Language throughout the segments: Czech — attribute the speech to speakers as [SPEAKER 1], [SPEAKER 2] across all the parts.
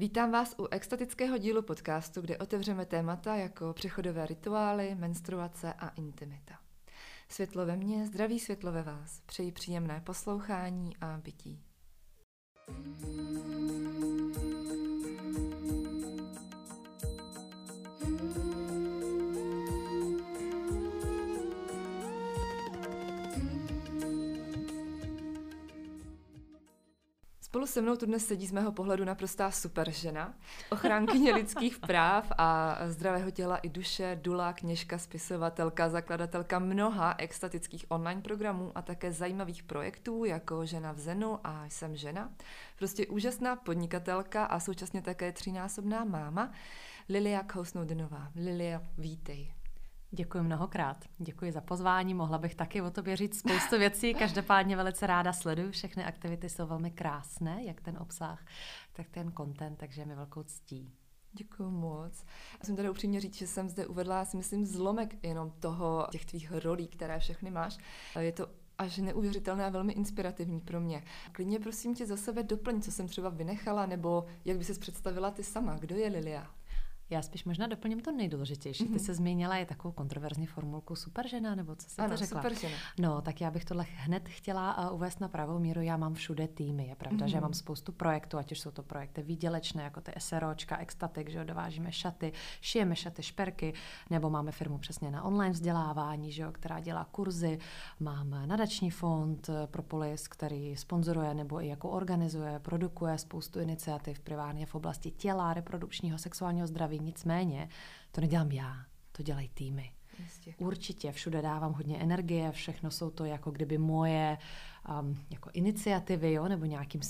[SPEAKER 1] Vítám vás u extatického dílu podcastu, kde otevřeme témata jako přechodové rituály, menstruace a intimita. Světlo ve mně, zdraví světlo ve vás. Přeji příjemné poslouchání a bytí. Spolu se mnou tu dnes sedí z mého pohledu naprostá super žena, ochránkyně lidských práv a zdravého těla i duše, dula, kněžka, spisovatelka, zakladatelka mnoha extatických online programů a také zajímavých projektů jako Žena v Zenu a Jsem žena. Prostě úžasná podnikatelka a současně také třínásobná máma Lilia Kousnoudenová. Lilia, vítej.
[SPEAKER 2] Děkuji mnohokrát. Děkuji za pozvání. Mohla bych taky o tobě říct spoustu věcí. Každopádně velice ráda sleduju. Všechny aktivity jsou velmi krásné, jak ten obsah, tak ten content, takže mi velkou ctí.
[SPEAKER 1] Děkuji moc. Já jsem tady upřímně říct, že jsem zde uvedla, si myslím, zlomek jenom toho, těch tvých rolí, které všechny máš. Je to až neuvěřitelné a velmi inspirativní pro mě. Klidně prosím tě za sebe doplň, co jsem třeba vynechala, nebo jak by se představila ty sama. Kdo je Lilia?
[SPEAKER 2] Já spíš možná doplním to nejdůležitější. Ty mhm. se zmínila je takovou kontroverzní formulku superžena, nebo co jsi
[SPEAKER 1] ano,
[SPEAKER 2] to řekla?
[SPEAKER 1] superžena.
[SPEAKER 2] No, tak já bych tohle hned chtěla uh, uvést na pravou míru. Já mám všude týmy. Je pravda, mm-hmm. že mám spoustu projektů, ať už jsou to projekty výdělečné, jako ty SROčka, Extatik, že jo, dovážíme šaty, šijeme šaty, šperky, nebo máme firmu přesně na online vzdělávání, že jo, která dělá kurzy. Mám nadační fond eh, Propolis, který sponzoruje nebo i jako organizuje, produkuje spoustu iniciativ privátně v oblasti těla, reprodukčního, sexuálního zdraví nicméně to nedělám já, to dělají týmy. Jistě. Určitě, všude dávám hodně energie, všechno jsou to jako kdyby moje um, jako iniciativy, jo, nebo nějakým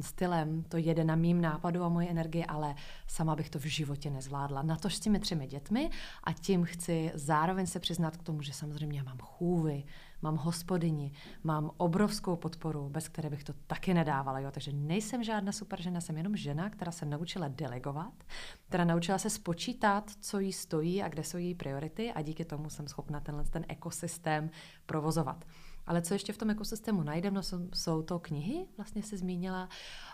[SPEAKER 2] stylem, to jede na mým nápadu a moje energie, ale sama bych to v životě nezvládla. Na to s těmi třemi dětmi a tím chci zároveň se přiznat k tomu, že samozřejmě mám chůvy, mám hospodyni, mám obrovskou podporu, bez které bych to taky nedávala. Jo? Takže nejsem žádná super žena, jsem jenom žena, která se naučila delegovat, která naučila se spočítat, co jí stojí a kde jsou její priority a díky tomu jsem schopna tenhle ten ekosystém provozovat. Ale co ještě v tom ekosystému najdeme, no jsou, jsou to knihy, vlastně se zmínila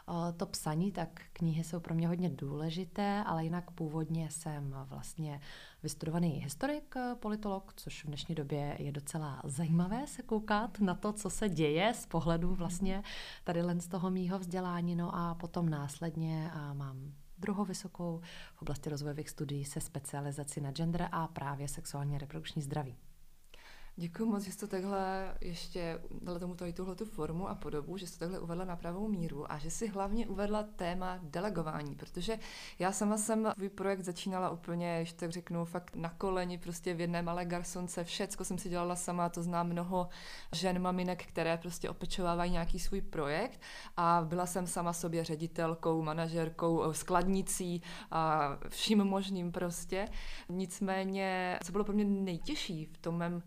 [SPEAKER 2] o, to psaní, tak knihy jsou pro mě hodně důležité, ale jinak původně jsem vlastně vystudovaný historik, politolog, což v dnešní době je docela zajímavé se koukat na to, co se děje z pohledu vlastně tady len z toho mýho vzdělání, no a potom následně a mám druhou vysokou v oblasti rozvojových studií se specializací na gender a právě sexuálně reprodukční zdraví.
[SPEAKER 1] Děkuji moc, že jste takhle ještě dala tomu tady tuhle tu formu a podobu, že jste takhle uvedla na pravou míru a že si hlavně uvedla téma delegování, protože já sama jsem tvůj projekt začínala úplně, když tak řeknu, fakt na koleni, prostě v jedné malé garsonce, všecko jsem si dělala sama, to znám mnoho žen, maminek, které prostě opečovávají nějaký svůj projekt a byla jsem sama sobě ředitelkou, manažerkou, skladnicí a vším možným prostě. Nicméně, co bylo pro mě nejtěžší v tom mém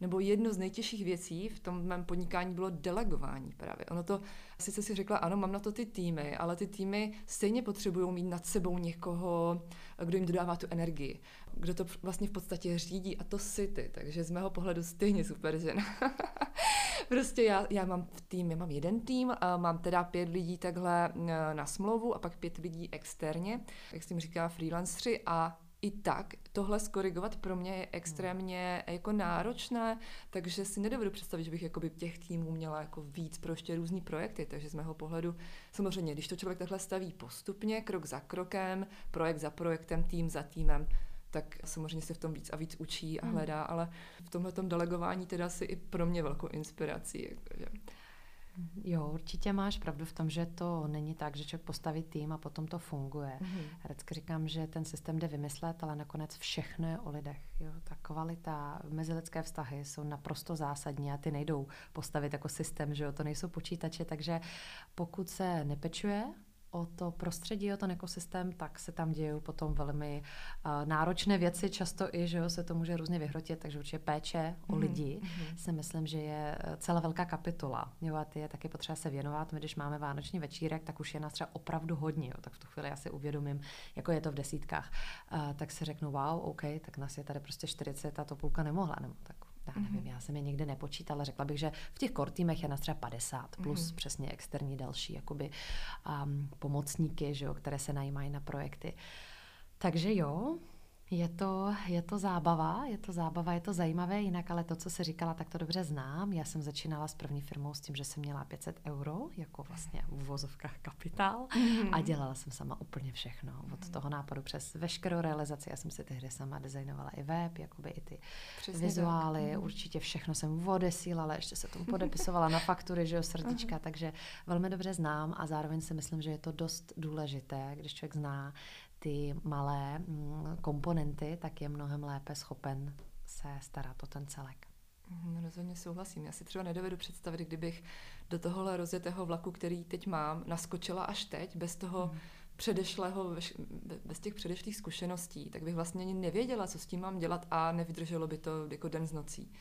[SPEAKER 1] nebo jedno z nejtěžších věcí v tom mém podnikání bylo delegování právě. Ono to, sice si řekla, ano, mám na to ty týmy, ale ty týmy stejně potřebují mít nad sebou někoho, kdo jim dodává tu energii, kdo to vlastně v podstatě řídí a to si ty, takže z mého pohledu stejně super žena. prostě já, já mám v týmě, mám jeden tým, mám teda pět lidí takhle na smlouvu a pak pět lidí externě, jak se jim říká freelancři a i tak tohle skorigovat pro mě je extrémně jako náročné, takže si nedovedu představit, že bych jakoby těch týmů měla jako víc pro ještě různý projekty, takže z mého pohledu samozřejmě, když to člověk takhle staví postupně, krok za krokem, projekt za projektem, tým za týmem, tak samozřejmě se v tom víc a víc učí a hmm. hledá, hmm. ale v tomhle delegování teda si i pro mě velkou inspirací. Jakože.
[SPEAKER 2] Jo, určitě máš pravdu v tom, že to není tak, že člověk postaví tým a potom to funguje. Mm-hmm. Vždycky říkám, že ten systém jde vymyslet, ale nakonec všechno je o lidech. Jo. Ta kvalita, mezilidské vztahy jsou naprosto zásadní a ty nejdou postavit jako systém, že jo, to nejsou počítače, takže pokud se nepečuje o to prostředí, o ten ekosystém, tak se tam dějí potom velmi uh, náročné věci, často i, že jo, se to může různě vyhrotit, takže určitě péče o mm-hmm. lidi mm-hmm. si myslím, že je eh, celá velká kapitola. Jo, a ty je taky potřeba se věnovat. My, když máme vánoční večírek, tak už je nás třeba opravdu hodně. Jo, tak v tu chvíli já si uvědomím, jako je to v desítkách. Uh, tak si řeknu, wow, OK, tak nás je tady prostě 40 a to půlka nemohla. Nebo tak já nevím, mm-hmm. já jsem je někdy nepočítala, řekla bych, že v těch core týmech je nás třeba 50, plus mm-hmm. přesně externí další jakoby um, pomocníky, že jo, které se najímají na projekty. Takže jo, je to, je to zábava, je to zábava, je to zajímavé, jinak ale to, co se říkala, tak to dobře znám. Já jsem začínala s první firmou s tím, že jsem měla 500 euro, jako vlastně v uvozovkách kapitál mm-hmm. a dělala jsem sama úplně všechno. Od mm-hmm. toho nápadu přes veškerou realizaci, já jsem si tehdy sama designovala i web, jakoby i ty Přesně vizuály, tak. Mm-hmm. určitě všechno jsem odesílala, ještě se tomu podepisovala na faktury, že jo, srdíčka, takže velmi dobře znám a zároveň si myslím, že je to dost důležité, když člověk zná ty malé mm, komponenty, tak je mnohem lépe schopen se starat o ten celek.
[SPEAKER 1] Mm, rozhodně souhlasím. Já si třeba nedovedu představit, kdybych do tohohle rozjetého vlaku, který teď mám, naskočila až teď, bez toho mm. předešlého, bez těch předešlých zkušeností, tak bych vlastně ani nevěděla, co s tím mám dělat a nevydrželo by to jako den z nocí.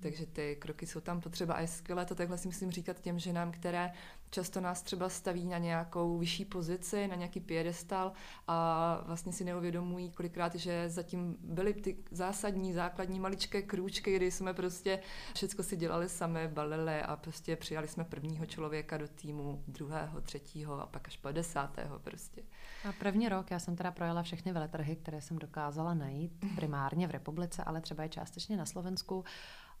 [SPEAKER 1] Takže ty kroky jsou tam potřeba a je skvělé to takhle si myslím říkat těm ženám, které často nás třeba staví na nějakou vyšší pozici, na nějaký piedestal a vlastně si neuvědomují kolikrát, že zatím byly ty zásadní, základní maličké krůčky, kdy jsme prostě všechno si dělali sami, balili a prostě přijali jsme prvního člověka do týmu, druhého, třetího a pak až po desátého prostě.
[SPEAKER 2] A první rok já jsem teda projela všechny veletrhy, které jsem dokázala najít primárně v republice, ale třeba i částečně na Slovensku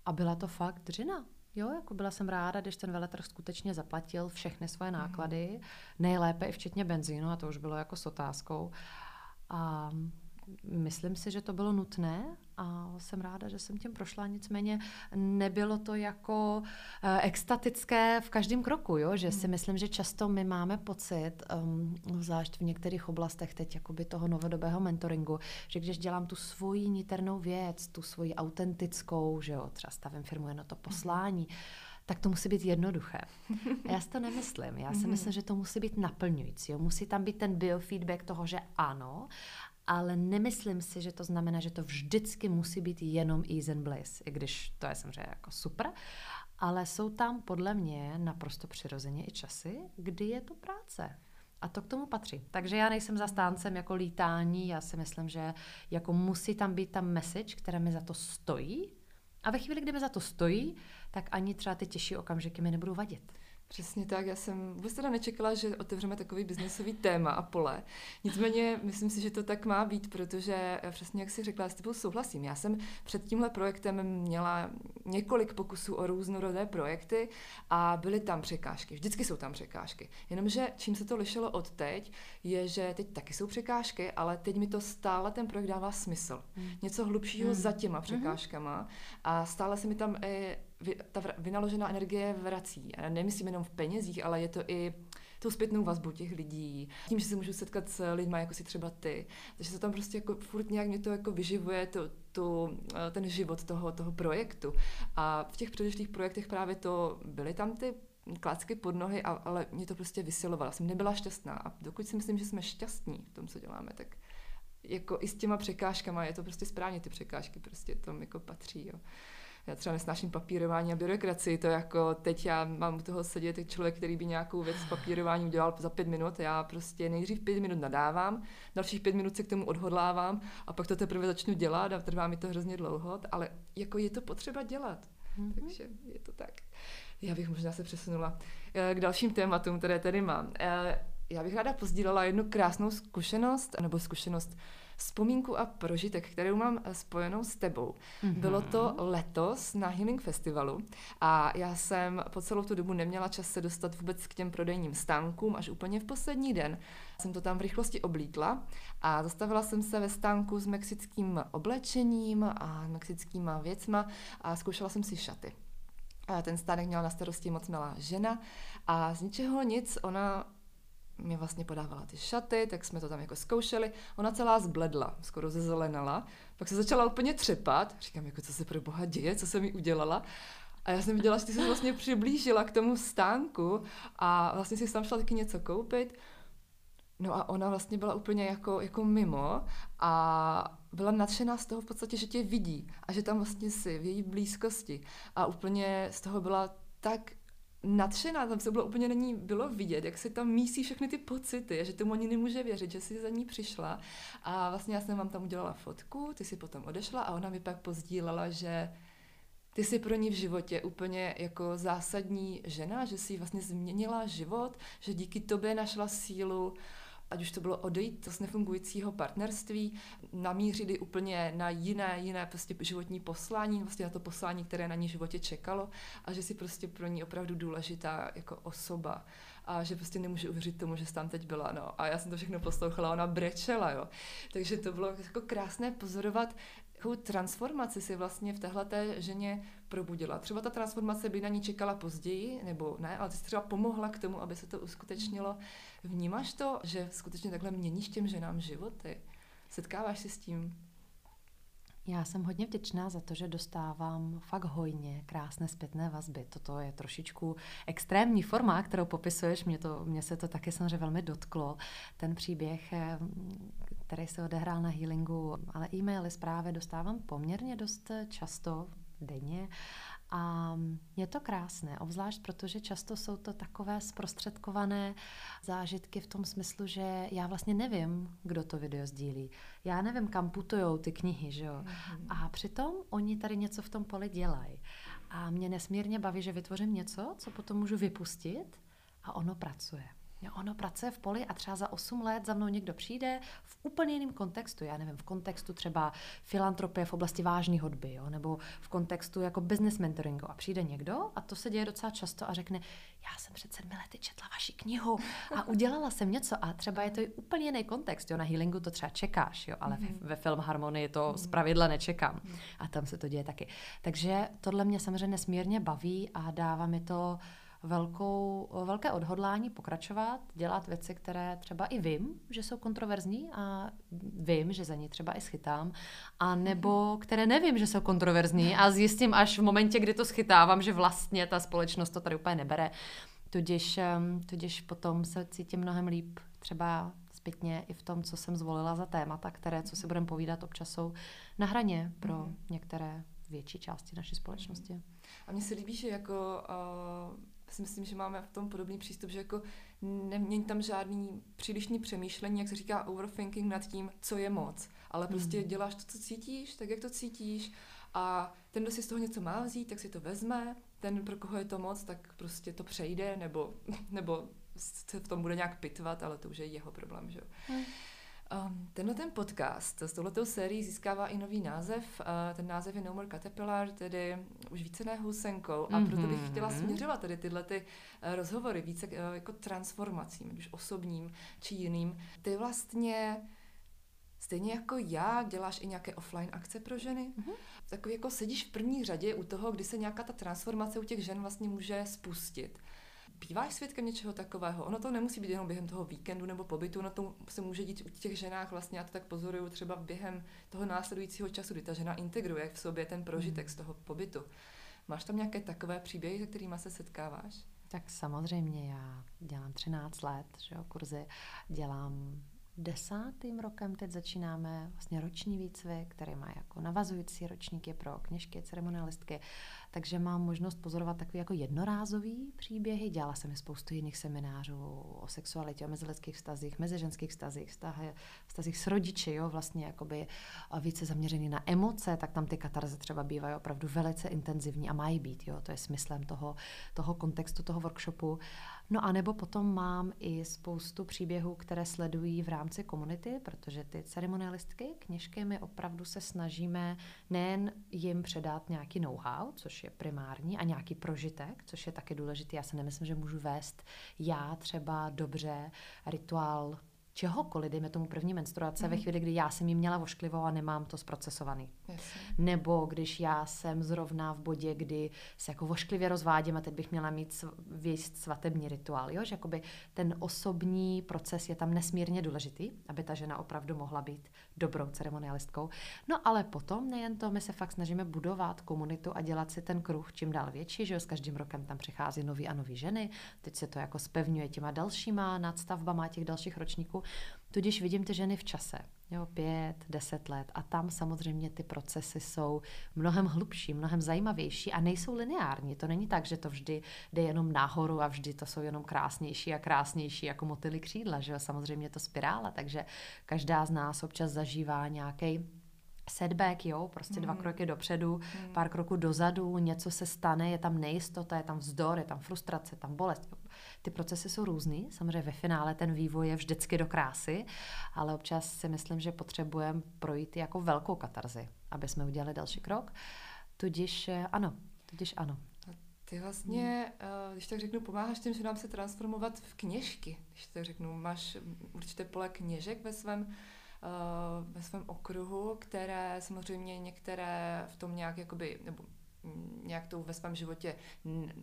[SPEAKER 2] a byla to fakt dřina. Jo, jako byla jsem ráda, když ten veletrh skutečně zaplatil všechny svoje mhm. náklady, mm. nejlépe i včetně benzínu, a to už bylo jako s otázkou. A myslím si, že to bylo nutné a jsem ráda, že jsem tím prošla, nicméně nebylo to jako uh, extatické v každém kroku, jo? že si hmm. myslím, že často my máme pocit, um, zvlášť v některých oblastech teď jakoby toho novodobého mentoringu, že když dělám tu svoji niternou věc, tu svoji autentickou, že jo, třeba stavím firmu jen to hmm. poslání, tak to musí být jednoduché. A já si to nemyslím. Já si hmm. myslím, že to musí být naplňující. Jo? Musí tam být ten biofeedback toho, že ano, ale nemyslím si, že to znamená, že to vždycky musí být jenom ease and bliss, i když to je samozřejmě jako super, ale jsou tam podle mě naprosto přirozeně i časy, kdy je to práce. A to k tomu patří. Takže já nejsem zastáncem jako lítání, já si myslím, že jako musí tam být ta message, která mi za to stojí. A ve chvíli, kdy mi za to stojí, tak ani třeba ty těžší okamžiky mi nebudou vadit.
[SPEAKER 1] Přesně tak, já jsem vůbec teda nečekala, že otevřeme takový biznesový téma a pole. Nicméně myslím si, že to tak má být, protože přesně jak si řekla, já s tebou souhlasím. Já jsem před tímhle projektem měla několik pokusů o různorodé projekty a byly tam překážky. Vždycky jsou tam překážky. Jenomže čím se to lišilo od teď, je, že teď taky jsou překážky, ale teď mi to stále ten projekt dává smysl. Hmm. Něco hlubšího hmm. za těma mhm. překážkama a stále se mi tam ta vynaložená energie vrací. A nemyslím jenom v penězích, ale je to i tou zpětnou vazbu těch lidí, tím, že se můžu setkat s lidmi, jako si třeba ty. Takže se tam prostě jako furt nějak mě to jako vyživuje, to, to, eh, ten život toho, toho projektu. A v těch předešlých projektech právě to byly tam ty klacky pod nohy, ale mě to prostě vysilovalo. Jsem nebyla šťastná. A dokud si myslím, že jsme šťastní v tom, co děláme, tak jako i s těma překážkama je to prostě správně, ty překážky prostě tam jako patří. Jo já třeba nesnáším papírování a byrokracii, to jako teď já mám u toho sedět jak člověk, který by nějakou věc s papírováním udělal za pět minut, já prostě nejdřív pět minut nadávám, dalších pět minut se k tomu odhodlávám a pak to teprve začnu dělat a trvá mi to hrozně dlouho, ale jako je to potřeba dělat, mm-hmm. takže je to tak. Já bych možná se přesunula eh, k dalším tématům, které tady mám. Eh, já bych ráda pozdílela jednu krásnou zkušenost, nebo zkušenost vzpomínku a prožitek, kterou mám eh, spojenou s tebou. Mm-hmm. Bylo to letos na Healing Festivalu a já jsem po celou tu dobu neměla čas se dostat vůbec k těm prodejním stánkům, až úplně v poslední den jsem to tam v rychlosti oblíkla a zastavila jsem se ve stánku s mexickým oblečením a mexickýma věcma a zkoušela jsem si šaty. A ten stánek měla na starosti moc milá žena a z ničeho nic ona mě vlastně podávala ty šaty, tak jsme to tam jako zkoušeli. Ona celá zbledla, skoro zezelenala. Pak se začala úplně třepat. Říkám, jako co se pro boha děje, co jsem mi udělala. A já jsem viděla, že ty se vlastně přiblížila k tomu stánku a vlastně si tam šla taky něco koupit. No a ona vlastně byla úplně jako, jako mimo a byla nadšená z toho v podstatě, že tě vidí a že tam vlastně si v její blízkosti. A úplně z toho byla tak nadšená, tam se bylo úplně není bylo vidět, jak se tam mísí všechny ty pocity, že tomu ani nemůže věřit, že si za ní přišla. A vlastně já jsem vám tam udělala fotku, ty si potom odešla a ona mi pak pozdílela, že ty jsi pro ní v životě úplně jako zásadní žena, že jsi vlastně změnila život, že díky tobě našla sílu ať už to bylo odejít z nefungujícího partnerství, namířili úplně na jiné, jiné prostě životní poslání, vlastně na to poslání, které na ní v životě čekalo a že si prostě pro ní opravdu důležitá jako osoba a že prostě nemůže uvěřit tomu, že tam teď byla, no. A já jsem to všechno poslouchala, ona brečela, jo. Takže to bylo jako krásné pozorovat, jakou transformaci si vlastně v téhle ženě probudila. Třeba ta transformace by na ní čekala později, nebo ne, ale ty třeba pomohla k tomu, aby se to uskutečnilo. Vnímáš to, že skutečně takhle měníš těm ženám životy? Setkáváš se s tím?
[SPEAKER 2] Já jsem hodně vděčná za to, že dostávám fakt hojně krásné zpětné vazby. Toto je trošičku extrémní forma, kterou popisuješ. Mě, to, mě se to taky samozřejmě velmi dotklo. Ten příběh, eh, který se odehrál na healingu, ale e-maily, zprávy dostávám poměrně dost často denně. A je to krásné, obzvlášť protože často jsou to takové zprostředkované zážitky v tom smyslu, že já vlastně nevím, kdo to video sdílí. Já nevím, kam putujou ty knihy, že jo. Mm-hmm. A přitom oni tady něco v tom poli dělají. A mě nesmírně baví, že vytvořím něco, co potom můžu vypustit a ono pracuje. Jo, ono pracuje v poli a třeba za 8 let za mnou někdo přijde v úplně jiném kontextu. Já nevím, v kontextu třeba filantropie v oblasti vážné hudby, jo, nebo v kontextu jako business mentoringu. A přijde někdo, a to se děje docela často, a řekne, já jsem před sedmi lety četla vaši knihu a udělala jsem něco. A třeba je to i úplně jiný kontext. Jo, na healingu to třeba čekáš, jo, ale mm-hmm. ve, ve film Harmonii to mm-hmm. pravidla nečekám. Mm-hmm. A tam se to děje taky. Takže tohle mě samozřejmě nesmírně baví a dává mi to velkou, velké odhodlání pokračovat, dělat věci, které třeba i vím, že jsou kontroverzní a vím, že za ní třeba i schytám, a nebo které nevím, že jsou kontroverzní a zjistím až v momentě, kdy to schytávám, že vlastně ta společnost to tady úplně nebere. Tudíž, tudíž potom se cítím mnohem líp třeba zpětně i v tom, co jsem zvolila za témata, které, co si budeme povídat, občas jsou na hraně pro mm. některé větší části naší společnosti.
[SPEAKER 1] A mně se líbí, že jako uh, si myslím, že máme v tom podobný přístup, že jako nemění tam žádný přílišný přemýšlení, jak se říká overthinking nad tím, co je moc. Ale prostě mm. děláš to, co cítíš, tak jak to cítíš a ten, kdo si z toho něco má vzít, tak si to vezme, ten, pro koho je to moc, tak prostě to přejde, nebo, nebo se v tom bude nějak pitvat, ale to už je jeho problém, že jo. Mm. Um, tenhle ten podcast s touhletou sérií získává i nový název. Uh, ten název je No More Caterpillar, tedy už více ne housenkou. A proto bych mhm. chtěla směřovat tady tyhle ty uh, rozhovory více uh, jako transformacím, už osobním či jiným. Ty vlastně Stejně jako já, děláš i nějaké offline akce pro ženy. Mm-hmm. Takový jako sedíš v první řadě u toho, kdy se nějaká ta transformace u těch žen vlastně může spustit. Býváš svědkem něčeho takového? Ono to nemusí být jenom během toho víkendu nebo pobytu, ono to se může dít u těch ženách vlastně, já to tak pozoruju třeba během toho následujícího času, kdy ta žena integruje v sobě ten prožitek mm. z toho pobytu. Máš tam nějaké takové příběhy, se kterými se setkáváš?
[SPEAKER 2] Tak samozřejmě, já dělám 13 let, že jo, kurzy, dělám desátým rokem teď začínáme vlastně roční výcvik, který má jako navazující ročníky pro kněžky, ceremonialistky, takže mám možnost pozorovat takové jako jednorázový příběhy. Dělala jsem spoustu jiných seminářů o sexualitě, o mezilidských vztazích, meziženských vztazích, vztahy, vztazích s rodiči, jo, vlastně jakoby více zaměřený na emoce, tak tam ty katarze třeba bývají opravdu velice intenzivní a mají být, jo, to je smyslem toho, toho kontextu, toho workshopu. No a nebo potom mám i spoustu příběhů, které sledují v rámci komunity, protože ty ceremonialistky, kněžky, my opravdu se snažíme nejen jim předat nějaký know-how, což je primární, a nějaký prožitek, což je taky důležitý. Já si nemyslím, že můžu vést já třeba dobře rituál čehokoliv, dejme tomu první menstruace, mm. ve mhm. chvíli, kdy já jsem ji měla vošklivou a nemám to zprocesovaný. Jasně. Nebo když já jsem zrovna v bodě, kdy se jako vošklivě rozvádím a teď bych měla mít věst svatební rituál, jo? že jakoby ten osobní proces je tam nesmírně důležitý, aby ta žena opravdu mohla být dobrou ceremonialistkou. No ale potom nejen to, my se fakt snažíme budovat komunitu a dělat si ten kruh čím dál větší, že jo, s každým rokem tam přichází nový a nový ženy, teď se to jako spevňuje těma dalšíma nadstavbama těch dalších ročníků Tudíž vidím ty ženy v čase, jo, pět, deset let a tam samozřejmě ty procesy jsou mnohem hlubší, mnohem zajímavější a nejsou lineární. To není tak, že to vždy jde jenom nahoru a vždy to jsou jenom krásnější a krásnější jako motily křídla, že jo, samozřejmě to spirála, takže každá z nás občas zažívá nějaký setback, jo, prostě mm. dva kroky dopředu, mm. pár kroků dozadu, něco se stane, je tam nejistota, je tam vzdor, je tam frustrace, tam bolest. Ty procesy jsou různý, samozřejmě ve finále ten vývoj je vždycky do krásy, ale občas si myslím, že potřebujeme projít jako velkou katarzi, aby jsme udělali další krok. Tudíž eh, ano, tudíž ano.
[SPEAKER 1] Ty vlastně, hmm. když tak řeknu, pomáháš těm ženám se transformovat v kněžky. Když tak řeknu, máš určité pole kněžek ve svém, uh, ve svém okruhu, které samozřejmě některé v tom nějak jakoby, nebo nějak to ve svém životě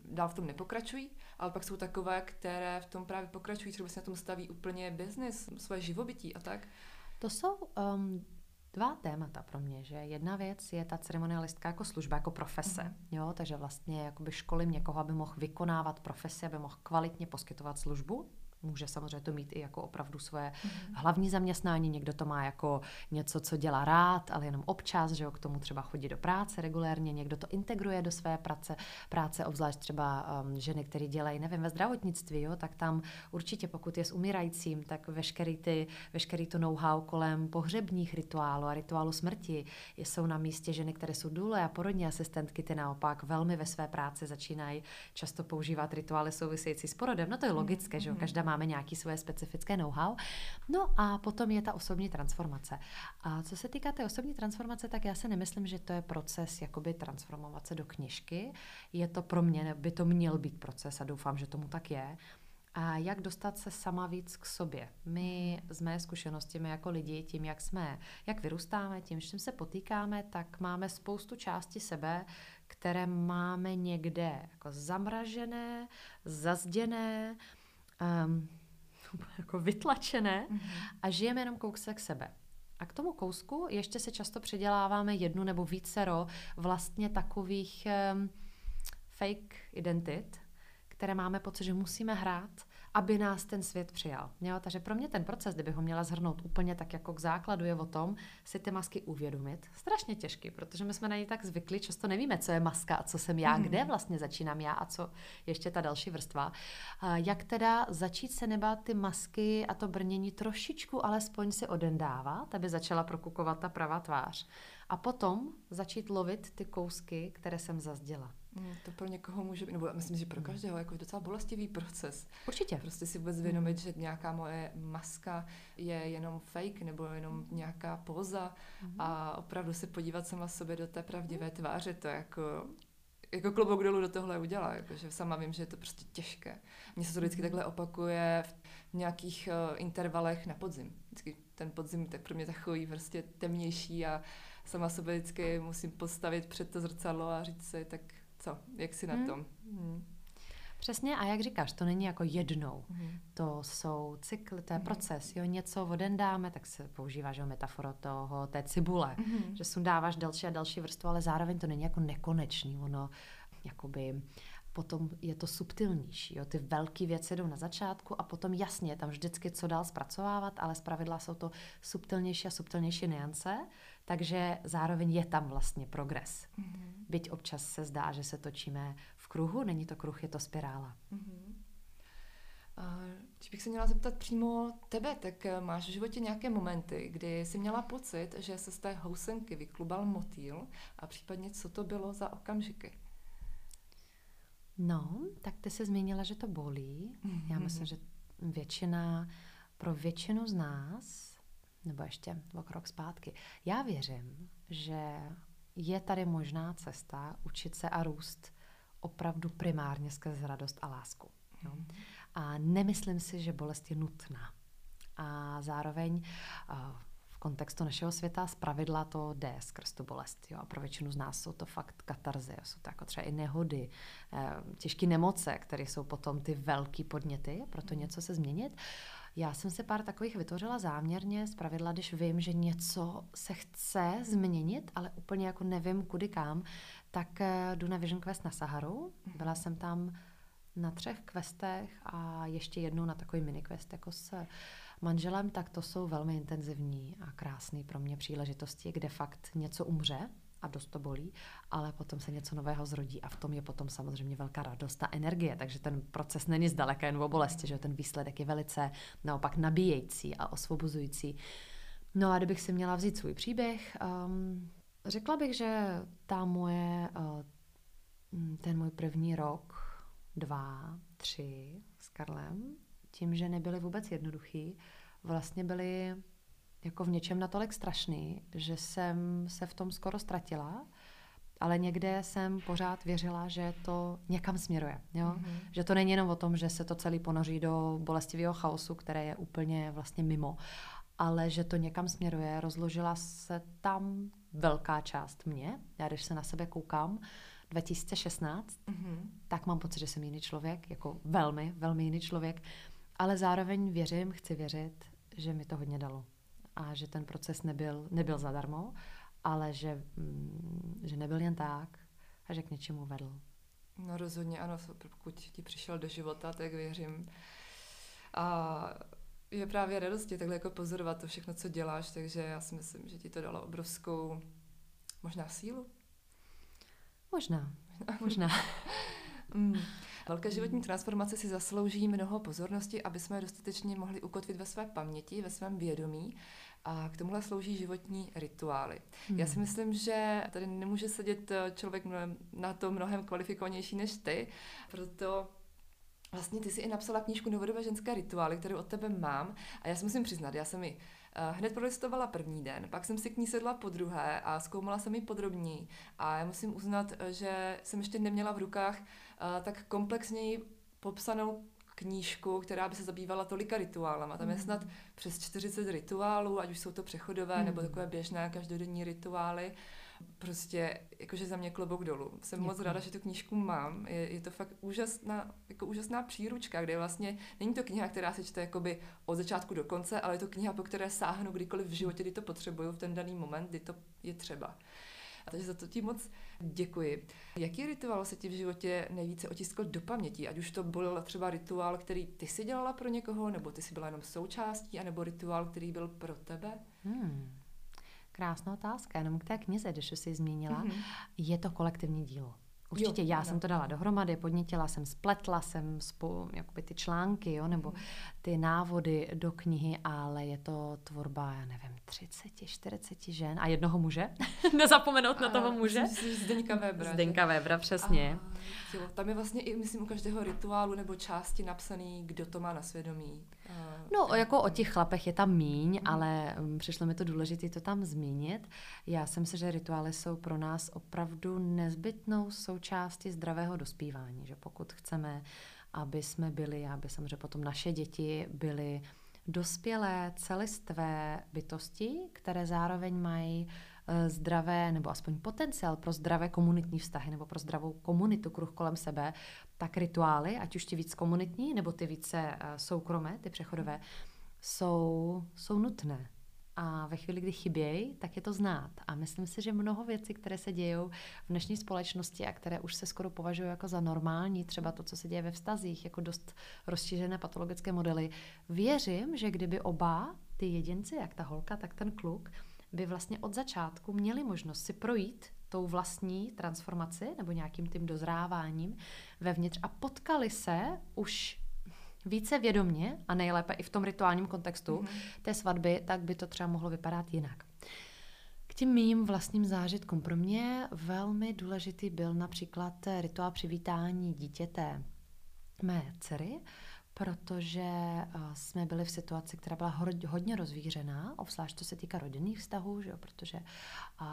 [SPEAKER 1] dál v tom nepokračují, ale pak jsou takové, které v tom právě pokračují, třeba si na tom staví úplně biznis, své živobytí a tak.
[SPEAKER 2] To jsou um, dva témata pro mě, že jedna věc je ta ceremonialistka jako služba, jako profese, mm-hmm. jo, takže vlastně jakoby školím někoho, aby mohl vykonávat profesi, aby mohl kvalitně poskytovat službu, Může samozřejmě to mít i jako opravdu svoje mm-hmm. hlavní zaměstnání, někdo to má jako něco, co dělá rád, ale jenom občas, že jo, k tomu třeba chodí do práce regulérně, někdo to integruje do své práce, práce obzvlášť třeba um, ženy, které dělají, nevím, ve zdravotnictví, jo, tak tam určitě, pokud je s umírajícím, tak veškerý, ty, veškerý to know-how kolem pohřebních rituálů a rituálu smrti jsou na místě ženy, které jsou důle a porodní asistentky, ty naopak velmi ve své práci začínají často používat rituály související s porodem. No to je logické, mm-hmm. že jo, každá má máme nějaké svoje specifické know-how. No a potom je ta osobní transformace. A co se týká té osobní transformace, tak já si nemyslím, že to je proces jakoby transformovat se do knižky. Je to pro mě, by to měl být proces a doufám, že tomu tak je. A jak dostat se sama víc k sobě? My z mé zkušenosti, my jako lidi, tím, jak jsme, jak vyrůstáme, tím, že se potýkáme, tak máme spoustu části sebe, které máme někde jako zamražené, zazděné, um, jako vytlačené mm-hmm. a žijeme jenom kousek sebe. A k tomu kousku ještě se často předěláváme jednu nebo vícero vlastně takových um, fake identit, které máme pocit, že musíme hrát aby nás ten svět přijal. Jo? Takže pro mě ten proces, kdybych ho měla zhrnout úplně tak jako k základu, je o tom si ty masky uvědomit. Strašně těžký, protože my jsme na ně tak zvykli, často nevíme, co je maska a co jsem já, mm. kde vlastně začínám já a co ještě ta další vrstva. A jak teda začít se nebát ty masky a to brnění trošičku alespoň si odendávat, aby začala prokukovat ta pravá tvář. A potom začít lovit ty kousky, které jsem zazděla.
[SPEAKER 1] Mm, to pro někoho může být, nebo myslím, že pro mm. každého jako docela bolestivý proces.
[SPEAKER 2] Určitě.
[SPEAKER 1] Prostě si vůbec vědomit, mm. že nějaká moje maska je jenom fake nebo jenom nějaká poza mm. a opravdu se podívat sama sobě do té pravdivé tváře, to je jako jako klobouk dolů do tohle udělá, jakože sama vím, že je to prostě těžké. Mně se to vždycky takhle opakuje v nějakých uh, intervalech na podzim. Vždycky ten podzim tak pro mě takový prostě temnější a sama sobě vždycky musím postavit před to zrcadlo a říct si, tak co, jak si na hmm. tom. Hmm.
[SPEAKER 2] Přesně a jak říkáš, to není jako jednou. Mm. To jsou cykly, to je mm. proces. Jo, něco voden dáme, tak se používá že metafora toho, té cibule, mm. že sundáváš další a další vrstvu, ale zároveň to není jako nekonečný. Ono jakoby potom je to subtilnější. Jo? Ty velké věci jdou na začátku a potom jasně je tam vždycky co dál zpracovávat, ale zpravidla jsou to subtilnější a subtilnější niance, takže zároveň je tam vlastně progres. Mm-hmm. Byť občas se zdá, že se točíme v kruhu, není to kruh, je to spirála. Mm-hmm.
[SPEAKER 1] Když bych se měla zeptat přímo tebe, tak eh, máš v životě nějaké momenty, kdy jsi měla pocit, že se z té housenky vyklubal motýl a případně co to bylo za okamžiky?
[SPEAKER 2] No, tak ty se zmínila, že to bolí. Mm-hmm. Já myslím, že většina, pro většinu z nás, nebo ještě o krok zpátky, já věřím, že je tady možná cesta učit se a růst opravdu primárně skrz radost a lásku. Jo? Mm-hmm. A nemyslím si, že bolest je nutná. A zároveň uh, kontextu našeho světa z pravidla to jde skrz tu bolest. Jo? A pro většinu z nás jsou to fakt katarzy, jsou to jako třeba i nehody, eh, těžké nemoce, které jsou potom ty velký podněty, proto mm. něco se změnit. Já jsem se pár takových vytvořila záměrně, z pravidla, když vím, že něco se chce změnit, ale úplně jako nevím kudy kam, tak eh, jdu na Vision Quest na Saharu. Mhm. Byla jsem tam na třech questech a ještě jednou na takový mini quest jako s manželem, tak to jsou velmi intenzivní a krásné pro mě příležitosti, kde fakt něco umře a dost to bolí, ale potom se něco nového zrodí a v tom je potom samozřejmě velká radost a energie, takže ten proces není zdaleka jen o bolesti, že ten výsledek je velice naopak nabíjející a osvobozující. No a kdybych si měla vzít svůj příběh, um, řekla bych, že ta moje, uh, ten můj první rok, dva, tři s Karlem, tím, že nebyly vůbec jednoduchý, vlastně byly jako v něčem natolik strašný, že jsem se v tom skoro ztratila, ale někde jsem pořád věřila, že to někam směruje. Jo? Mm-hmm. Že to není jenom o tom, že se to celý ponoří do bolestivého chaosu, které je úplně vlastně mimo, ale že to někam směruje. Rozložila se tam velká část mě. Já když se na sebe koukám, 2016, mm-hmm. tak mám pocit, že jsem jiný člověk, jako velmi, velmi jiný člověk, ale zároveň věřím, chci věřit, že mi to hodně dalo a že ten proces nebyl, nebyl zadarmo, ale že, mm, že nebyl jen tak a že k něčemu vedl.
[SPEAKER 1] No rozhodně ano, pokud ti přišel do života, tak věřím. A je právě radosti takhle jako pozorovat to všechno, co děláš, takže já si myslím, že ti to dalo obrovskou možná sílu.
[SPEAKER 2] Možná, možná.
[SPEAKER 1] mm. Velké životní transformace si zaslouží mnoho pozornosti, aby jsme dostatečně mohli ukotvit ve své paměti, ve svém vědomí a k tomuhle slouží životní rituály. Hmm. Já si myslím, že tady nemůže sedět eh, člověk na to mnohem kvalifikovanější než ty, proto Vlastně ty jsi i napsala knížku Novodobé ženské rituály, kterou od tebe mám a já si musím přiznat, já jsem ji hned prolistovala první den, pak jsem si k ní sedla po druhé a zkoumala jsem ji podrobněji a já musím uznat, eh, že jsem ještě neměla v rukách tak komplexněji popsanou knížku, která by se zabývala tolika rituálama. Tam je snad mm. přes 40 rituálů, ať už jsou to přechodové mm. nebo takové běžné každodenní rituály. Prostě jakože za mě klobouk dolů. Jsem Děkuji. moc ráda, že tu knížku mám. Je, je to fakt úžasná, jako úžasná příručka, kde vlastně není to kniha, která se čte jakoby od začátku do konce, ale je to kniha, po které sáhnu kdykoliv v životě, kdy to potřebuju, v ten daný moment, kdy to je třeba. Takže za to ti moc děkuji. Jaký rituál se ti v životě nejvíce otiskl do paměti? Ať už to byl třeba rituál, který ty si dělala pro někoho, nebo ty si byla jenom součástí, anebo rituál, který byl pro tebe? Hmm.
[SPEAKER 2] Krásná otázka, jenom k té knize, když jsi zmínila. Mm-hmm. Je to kolektivní dílo. Určitě jo, já ano. jsem to dala dohromady, podnětila jsem, spletla jsem spolu jakoby ty články, jo, nebo mhm. ty návody do knihy, ale je to tvorba, já nevím, 30, 40 žen a jednoho muže. Nezapomenout a, na toho muže.
[SPEAKER 1] Zdeňka Webra.
[SPEAKER 2] Zdeňka Webra, přesně.
[SPEAKER 1] A, jo, tam je vlastně i, myslím, u každého rituálu nebo části napsaný, kdo to má na svědomí.
[SPEAKER 2] No, jako o těch chlapech je tam míň, mm. ale um, přišlo mi to důležité to tam zmínit. Já jsem se, že rituály jsou pro nás opravdu nezbytnou součástí zdravého dospívání, že pokud chceme, aby jsme byli, aby samozřejmě potom naše děti byly dospělé, celistvé bytosti, které zároveň mají eh, zdravé, nebo aspoň potenciál pro zdravé komunitní vztahy, nebo pro zdravou komunitu, kruh kolem sebe, tak rituály, ať už ty víc komunitní, nebo ty více eh, soukromé, ty přechodové, jsou, jsou nutné. A ve chvíli, kdy chybějí, tak je to znát. A myslím si, že mnoho věcí, které se dějou v dnešní společnosti a které už se skoro považují jako za normální, třeba to, co se děje ve vztazích, jako dost rozšířené patologické modely, věřím, že kdyby oba ty jedinci, jak ta holka, tak ten kluk, by vlastně od začátku měli možnost si projít tou vlastní transformaci nebo nějakým tím dozráváním vevnitř a potkali se už více vědomně a nejlépe i v tom rituálním kontextu mm-hmm. té svatby, tak by to třeba mohlo vypadat jinak. K tím mým vlastním zážitkům pro mě velmi důležitý byl například rituál přivítání dítěte mé dcery, protože eh, jsme byli v situaci, která byla hodně rozvířená, obzvlášť to se týká rodinných vztahů, že jo, protože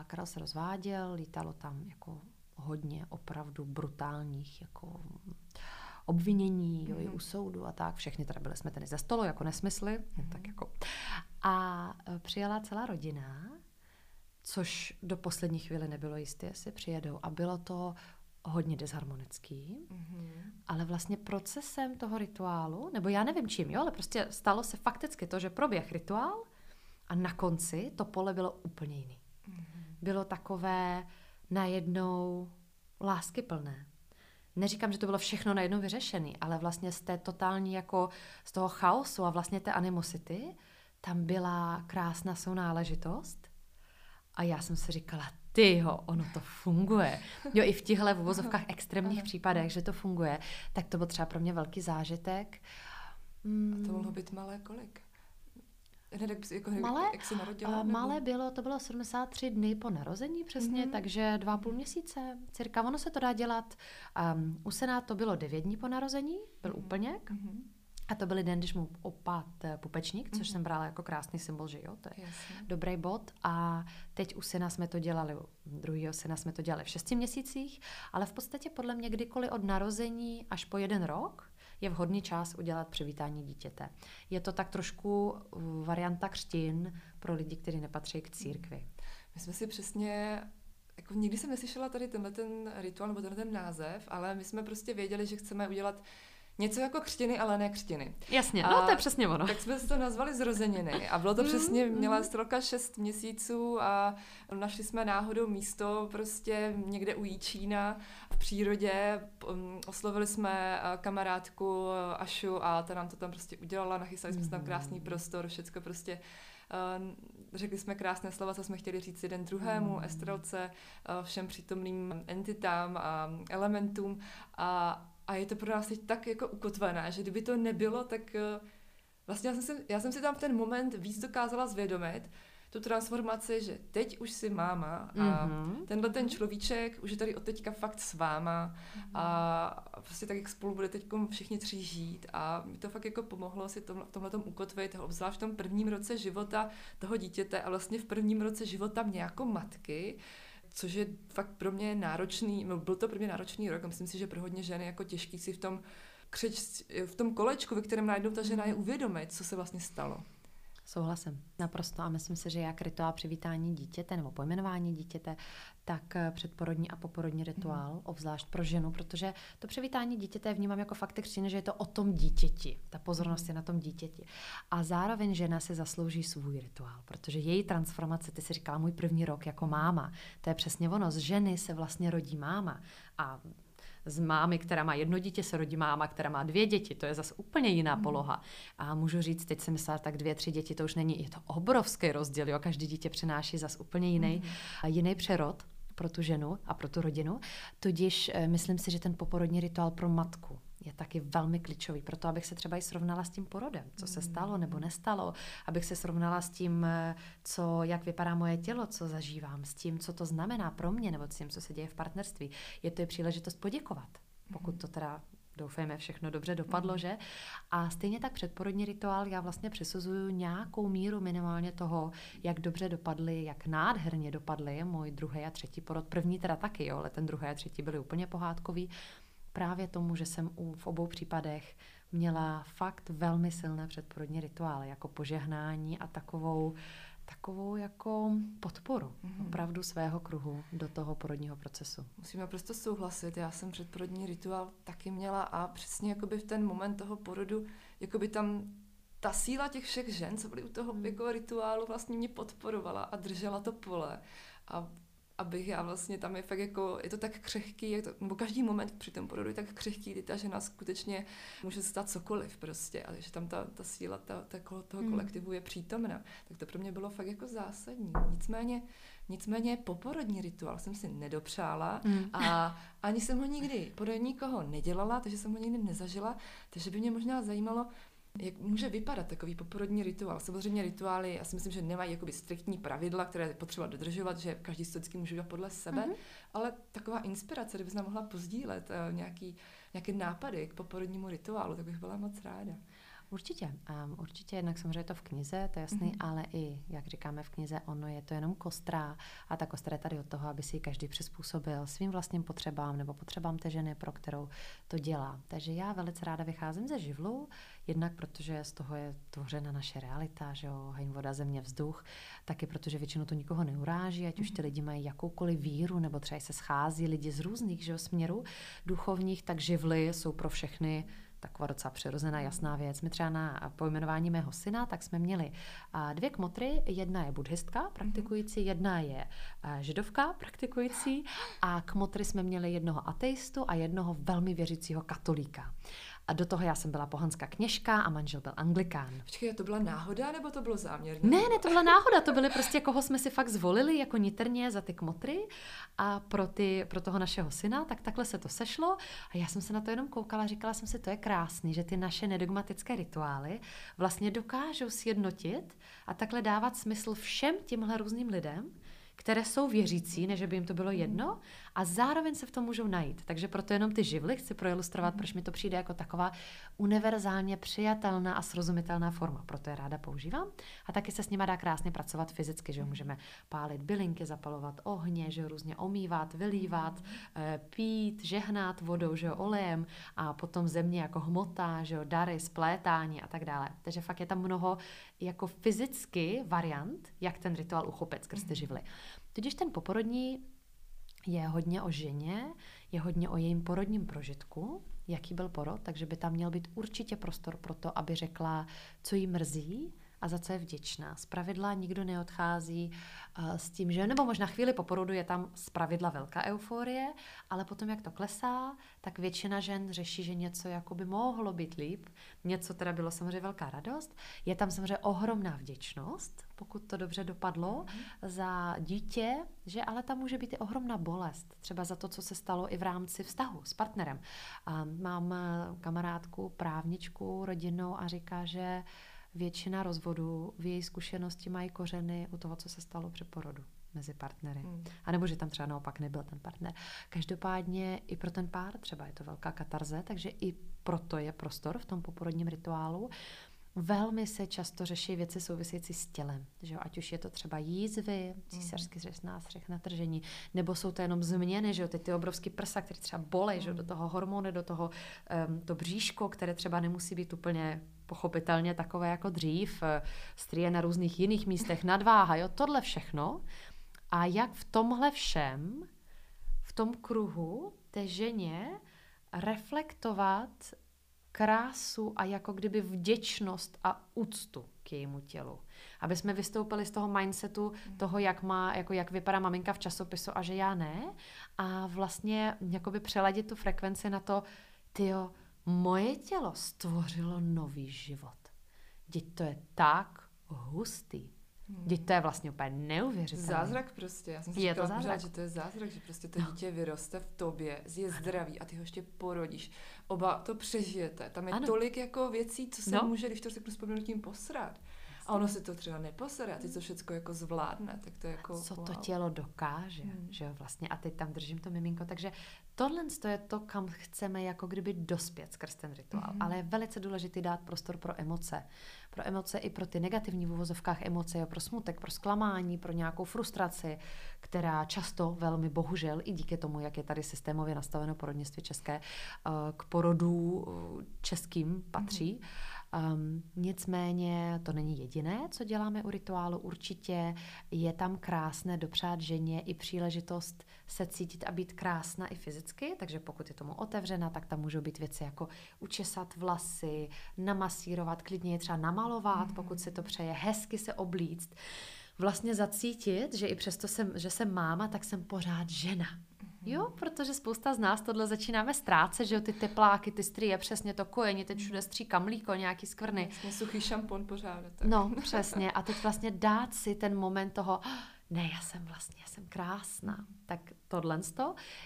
[SPEAKER 2] Karel se rozváděl, lítalo tam jako hodně opravdu brutálních jako obvinění, jo, mm-hmm. i u soudu a tak. Všechny teda byly smeteny ze stolu jako nesmysly. Mm-hmm. Tak jako. A e, přijela celá rodina, což do poslední chvíli nebylo jisté, jestli přijedou. A bylo to hodně disharmonický, mm-hmm. ale vlastně procesem toho rituálu, nebo já nevím čím, jo, ale prostě stalo se fakticky to, že proběh rituál a na konci to pole bylo úplně jiný. Mm-hmm. Bylo takové najednou láskyplné neříkám, že to bylo všechno najednou vyřešené, ale vlastně z té totální jako z toho chaosu a vlastně té animosity tam byla krásná sounáležitost a já jsem si říkala, tyho, ono to funguje. Jo, i v těchto uvozovkách extrémních případech, že to funguje, tak to byl třeba pro mě velký zážitek.
[SPEAKER 1] Mm. A to mohlo být malé kolik? Hned jak, jako,
[SPEAKER 2] malé,
[SPEAKER 1] jak se narodila?
[SPEAKER 2] Uh, malé bylo, to bylo 73 dny po narození přesně, mm-hmm. takže dva půl měsíce, cirka. Ono se to dá dělat. Um, u Sená to bylo 9 dní po narození, byl mm-hmm. úplněk. Mm-hmm. A to byl den, když mu opad eh, pupečník, což mm-hmm. jsem brala jako krásný symbol, že jo, to je Jasně. dobrý bod. A teď u syna jsme to dělali, u druhého syna jsme to dělali v šesti měsících, ale v podstatě podle mě kdykoliv od narození až po jeden rok je vhodný čas udělat přivítání dítěte. Je to tak trošku uh, varianta křtin pro lidi, kteří nepatří k církvi.
[SPEAKER 1] My jsme si přesně jako nikdy jsem neslyšela tady tenhle ten rituál nebo tenhle ten název, ale my jsme prostě věděli, že chceme udělat něco jako křtiny, ale ne křtiny.
[SPEAKER 2] Jasně, a no to je přesně ono.
[SPEAKER 1] Tak jsme to nazvali zrozeniny a bylo to mm, přesně, mm. měla strelka 6 měsíců a našli jsme náhodou místo prostě někde u Jíčína v přírodě, um, oslovili jsme uh, kamarádku uh, Ašu a ta nám to tam prostě udělala, nachystali jsme mm. tam krásný prostor, všecko prostě uh, řekli jsme krásné slova, co jsme chtěli říct jeden druhému, mm. Estrelce, všem přítomným entitám a elementům a a je to pro nás teď tak jako ukotvené, že kdyby to nebylo, tak eh, vlastně já jsem, si, já jsem si tam v ten moment víc dokázala zvědomit, tu transformaci, že teď už si máma a mm-hmm. tenhle ten človíček už je tady od teďka fakt s váma mm-hmm. a prostě tak, jak spolu bude teď všichni tři žít a mi to fakt jako pomohlo si tom, v tomhle tom ukotvit, obzvlášť v tom prvním roce života toho dítěte a vlastně v prvním roce života mě jako matky, což je fakt pro mě náročný, no byl to pro mě náročný rok a myslím si, že pro hodně ženy jako těžký si v tom křeč, v tom kolečku, ve kterém najednou ta žena je uvědomit, co se vlastně stalo.
[SPEAKER 2] Souhlasím, naprosto. A myslím si, že jak rituál přivítání dítěte nebo pojmenování dítěte, tak eh, předporodní a poporodní rituál, mm. obzvlášť pro ženu, protože to přivítání dítěte vnímám jako fakt křtiny, že je to o tom dítěti. Ta pozornost je na tom dítěti. A zároveň žena se zaslouží svůj rituál, protože její transformace, ty si říkala můj první rok jako máma, to je přesně ono, z ženy se vlastně rodí máma. A z mámy, která má jedno dítě, se rodí máma, která má dvě děti. To je zase úplně jiná mm. poloha. A můžu říct, teď jsem myslela, tak dvě, tři děti, to už není, je to obrovský rozdíl. Jo? Každý dítě přináší zase úplně jiný, mm. jiný přerod pro tu ženu a pro tu rodinu. Tudíž eh, myslím si, že ten poporodní rituál pro matku je taky velmi klíčový. Proto, abych se třeba i srovnala s tím porodem, co se stalo nebo nestalo, abych se srovnala s tím, eh, co, jak vypadá moje tělo, co zažívám, s tím, co to znamená pro mě, nebo s tím, co se děje v partnerství. Je to i příležitost poděkovat, pokud to teda doufejme, všechno dobře dopadlo, že? A stejně tak předporodní rituál, já vlastně přisuzuju nějakou míru minimálně toho, jak dobře dopadly, jak nádherně dopadly můj druhý a třetí porod. První teda taky, jo, ale ten druhý a třetí byly úplně pohádkový právě tomu, že jsem u, v obou případech měla fakt velmi silné předporodní rituály, jako požehnání a takovou, takovou jako podporu mm-hmm. opravdu svého kruhu do toho porodního procesu.
[SPEAKER 1] Musím naprosto souhlasit, já jsem předporodní rituál taky měla a přesně jakoby v ten moment toho porodu, jakoby tam ta síla těch všech žen, co byly u toho mm. jako rituálu, vlastně mě podporovala a držela to pole. A abych já vlastně tam je fakt jako, je to tak křehký, je to, nebo každý moment při tom porodu je tak křehký, kdy ta žena skutečně může stát cokoliv prostě, ale že tam ta, ta síla ta, ta, toho hmm. kolektivu je přítomna, tak to pro mě bylo fakt jako zásadní. Nicméně, nicméně poporodní rituál jsem si nedopřála mm. a ani jsem ho nikdy podle nikoho nedělala, takže jsem ho nikdy nezažila, takže by mě možná zajímalo, jak může vypadat takový poporodní rituál? Samozřejmě rituály, já si myslím, že nemají jakoby striktní pravidla, které je potřeba dodržovat, že každý si vždycky může dělat podle sebe, mm-hmm. ale taková inspirace, kdybys nám mohla pozdílet uh, nějaký, nějaké nápady k poporodnímu rituálu, tak bych byla moc ráda.
[SPEAKER 2] Určitě, um, určitě, jednak samozřejmě je to v knize, to je jasný, mm-hmm. ale i, jak říkáme v knize, ono je to jenom kostra a ta kostra je tady od toho, aby si ji každý přizpůsobil svým vlastním potřebám nebo potřebám té ženy, pro kterou to dělá. Takže já velice ráda vycházím ze živlu, jednak protože z toho je tvořena naše realita, že jo, hajn, voda, země, vzduch, taky protože většinou to nikoho neuráží, ať už ty mhm. lidi mají jakoukoliv víru, nebo třeba se schází lidi z různých že jo, směrů duchovních, tak živly jsou pro všechny taková docela přirozená, jasná věc. My třeba na pojmenování mého syna, tak jsme měli dvě kmotry, jedna je buddhistka praktikující, jedna je židovka praktikující a kmotry jsme měli jednoho ateistu a jednoho velmi věřícího katolíka. A do toho já jsem byla pohanská kněžka a manžel byl anglikán.
[SPEAKER 1] Počkej, to byla náhoda nebo to bylo záměrně?
[SPEAKER 2] Ne, ne, to byla náhoda, to byly prostě, koho jsme si fakt zvolili jako nitrně za ty kmotry a pro, ty, pro toho našeho syna, tak takhle se to sešlo a já jsem se na to jenom koukala a říkala jsem si, to je krásný, že ty naše nedogmatické rituály vlastně dokážou sjednotit a takhle dávat smysl všem těmhle různým lidem, které jsou věřící, než by jim to bylo jedno, a zároveň se v tom můžou najít. Takže proto jenom ty živly chci proilustrovat, proč mi to přijde jako taková univerzálně přijatelná a srozumitelná forma. Proto je ráda používám. A taky se s nima dá krásně pracovat fyzicky, že můžeme pálit bylinky, zapalovat ohně, že různě omývat, vylívat, eh, pít, žehnat vodou, že olejem a potom země jako hmota, že dary, splétání a tak dále. Takže fakt je tam mnoho jako fyzicky variant, jak ten rituál uchopit skrz ty živly. Tudíž ten poporodní je hodně o ženě, je hodně o jejím porodním prožitku, jaký byl porod, takže by tam měl být určitě prostor pro to, aby řekla, co jí mrzí, a za co je vděčná. Z pravidla nikdo neodchází uh, s tím, že, nebo možná chvíli po porodu je tam z pravidla velká euforie, ale potom, jak to klesá, tak většina žen řeší, že něco jako by mohlo být líp, něco teda bylo samozřejmě velká radost. Je tam samozřejmě ohromná vděčnost, pokud to dobře dopadlo, mm. za dítě, že ale tam může být i ohromná bolest, třeba za to, co se stalo i v rámci vztahu s partnerem. A mám eh, kamarádku, právničku rodinnou a říká, že většina rozvodů v její zkušenosti mají kořeny u toho, co se stalo při porodu mezi partnery. Hmm. A nebo že tam třeba naopak nebyl ten partner. Každopádně i pro ten pár třeba je to velká katarze, takže i proto je prostor v tom poporodním rituálu. Velmi se často řeší věci související s tělem, že jo? ať už je to třeba jízvy, císařský řez nástřeh, natržení, nebo jsou to jenom změny, že jo? Teď ty obrovský prsa, které třeba bolej, že jo? do toho hormony, do toho um, to bříško, které třeba nemusí být úplně pochopitelně takové jako dřív, eh, strie na různých jiných místech, nadváha, jo, tohle všechno. A jak v tomhle všem, v tom kruhu té ženě reflektovat krásu a jako kdyby vděčnost a úctu k jejímu tělu. Aby jsme vystoupili z toho mindsetu toho, jak má, jako jak vypadá maminka v časopisu a že já ne. A vlastně jakoby přeladit tu frekvenci na to, tyjo, moje tělo stvořilo nový život. Děť to je tak hustý. Děť to je vlastně úplně neuvěřitelné.
[SPEAKER 1] Zázrak prostě. Já jsem si je to zázrak. Pořád, že to je zázrak, že prostě to no. dítě vyroste v tobě, je zdravý a ty ho ještě porodíš. Oba to přežijete. Tam je ano. tolik jako věcí, co se no. může, když to řeknu s tím posrat. A ono si to třeba neposere a ty to všechno jako zvládne, tak to je jako
[SPEAKER 2] Co wow. to tělo dokáže, hmm. že jo, vlastně. A teď tam držím to miminko, takže tohle je to, kam chceme jako kdyby dospět skrz ten rituál. Hmm. Ale je velice důležité dát prostor pro emoce. Pro emoce i pro ty negativní v uvozovkách emoce, jo, pro smutek, pro zklamání, pro nějakou frustraci, která často velmi bohužel i díky tomu, jak je tady systémově nastaveno porodnictví české, eh, k porodu eh, českým patří. Hmm Um, nicméně to není jediné, co děláme u rituálu. Určitě je tam krásné dopřát ženě i příležitost se cítit a být krásná i fyzicky, takže pokud je tomu otevřena, tak tam můžou být věci jako učesat vlasy, namasírovat, klidně je třeba namalovat, mm. pokud se to přeje, hezky se oblíct. Vlastně zacítit, že i přesto, jsem, že jsem máma, tak jsem pořád žena. Jo, protože spousta z nás tohle začínáme ztrácet, že jo, ty tepláky, ty strie, přesně to kojení, teď všude stříká mlíko, nějaký skvrny.
[SPEAKER 1] Vlastně suchý šampon pořád.
[SPEAKER 2] Tak. No, přesně. A teď vlastně dát si ten moment toho, ne, já jsem vlastně, já jsem krásná. Tak tohle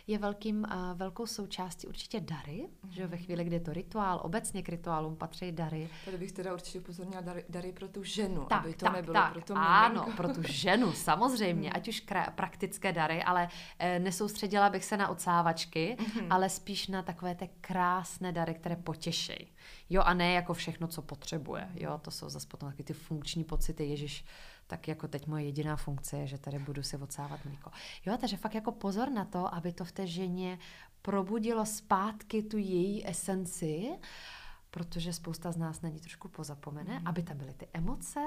[SPEAKER 2] je velkým, uh, velkou součástí určitě dary, mm-hmm. že ve chvíli, kdy je to rituál, obecně k rituálům patří dary.
[SPEAKER 1] Tady bych teda určitě upozornila dary, dary pro tu ženu, tak, aby to tak, nebylo
[SPEAKER 2] tak,
[SPEAKER 1] pro tu
[SPEAKER 2] Ano, pro tu ženu, samozřejmě, mm. ať už kra- praktické dary, ale e, nesoustředila bych se na ocávačky, mm-hmm. ale spíš na takové ty krásné dary, které potěšejí. Jo, a ne jako všechno, co potřebuje. Jo, to jsou zase potom taky ty funkční pocity, Ježíš, tak jako teď moje jediná funkce je, že tady budu si odsávat mlíko. Jo, takže fakt jako pozor na to, aby to v té ženě probudilo zpátky tu její esenci, protože spousta z nás není trošku pozapomene, mm. aby tam byly ty emoce,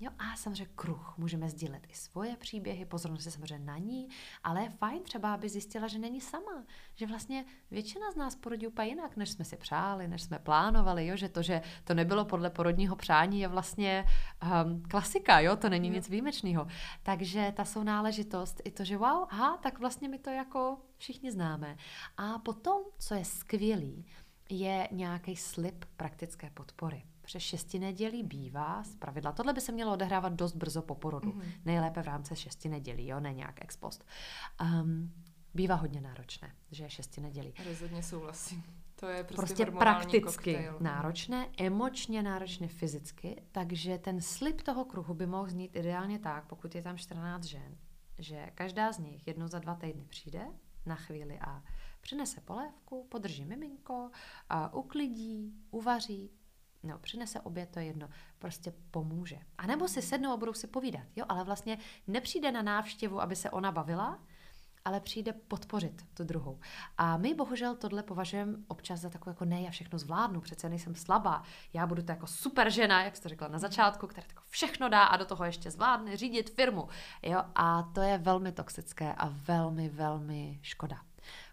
[SPEAKER 2] Jo, a samozřejmě kruh. Můžeme sdílet i svoje příběhy, pozornost se samozřejmě na ní, ale je fajn třeba, aby zjistila, že není sama. Že vlastně většina z nás porodí úplně jinak, než jsme si přáli, než jsme plánovali. Jo? Že to, že to nebylo podle porodního přání, je vlastně um, klasika, jo? to není nic výjimečného. Takže ta sounáležitost, i to, že wow, aha, tak vlastně my to jako všichni známe. A potom, co je skvělý, je nějaký slib praktické podpory. Přes šesti nedělí bývá z pravidla. Tohle by se mělo odehrávat dost brzo po porodu. Mm-hmm. Nejlépe v rámci šesti nedělí, jo, ne nějak ex post. Um, bývá hodně náročné, že je šesti nedělí.
[SPEAKER 1] Rozhodně souhlasím. To je prostě,
[SPEAKER 2] prostě prakticky koktejl. náročné, emočně náročné fyzicky, takže ten slib toho kruhu by mohl znít ideálně tak, pokud je tam 14 žen, že každá z nich jednou za dva týdny přijde na chvíli a přinese polévku, podrží miminko, a uklidí, uvaří, no, přinese oběd, to je jedno, prostě pomůže. A nebo si sednou a budou si povídat, jo, ale vlastně nepřijde na návštěvu, aby se ona bavila, ale přijde podpořit tu druhou. A my bohužel tohle považujeme občas za takové jako ne, já všechno zvládnu, přece nejsem slabá, já budu to jako super žena, jak jste řekla na začátku, která jako všechno dá a do toho ještě zvládne řídit firmu. Jo? A to je velmi toxické a velmi, velmi škoda.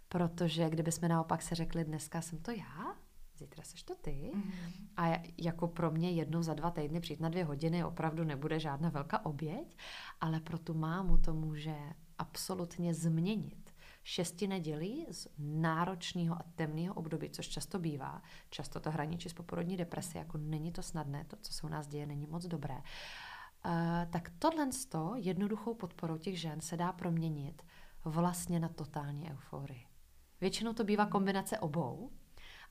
[SPEAKER 2] Protože kdybychom naopak se řekli, dneska jsem to já, zítra seš to ty. Mm-hmm. A jako pro mě jednou za dva týdny přijít na dvě hodiny opravdu nebude žádná velká oběť, ale pro tu mámu to může absolutně změnit. Šesti nedělí z náročného a temného období, což často bývá, často to hraničí s poporodní depresi, jako není to snadné, to, co se u nás děje, není moc dobré. Uh, tak tohle z toho jednoduchou podporou těch žen se dá proměnit vlastně na totální euforii. Většinou to bývá kombinace obou,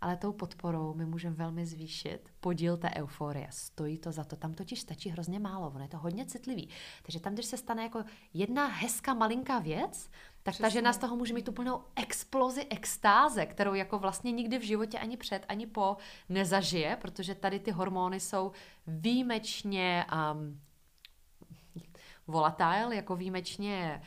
[SPEAKER 2] ale tou podporou my můžeme velmi zvýšit podíl té euforie. Stojí to za to. Tam totiž stačí hrozně málo, ono je to hodně citlivý. Takže tam, když se stane jako jedna hezká malinká věc, tak Přesně. ta žena z toho může mít úplnou explozi extáze, kterou jako vlastně nikdy v životě ani před, ani po nezažije, protože tady ty hormony jsou výjimečně um, volatile, jako výjimečně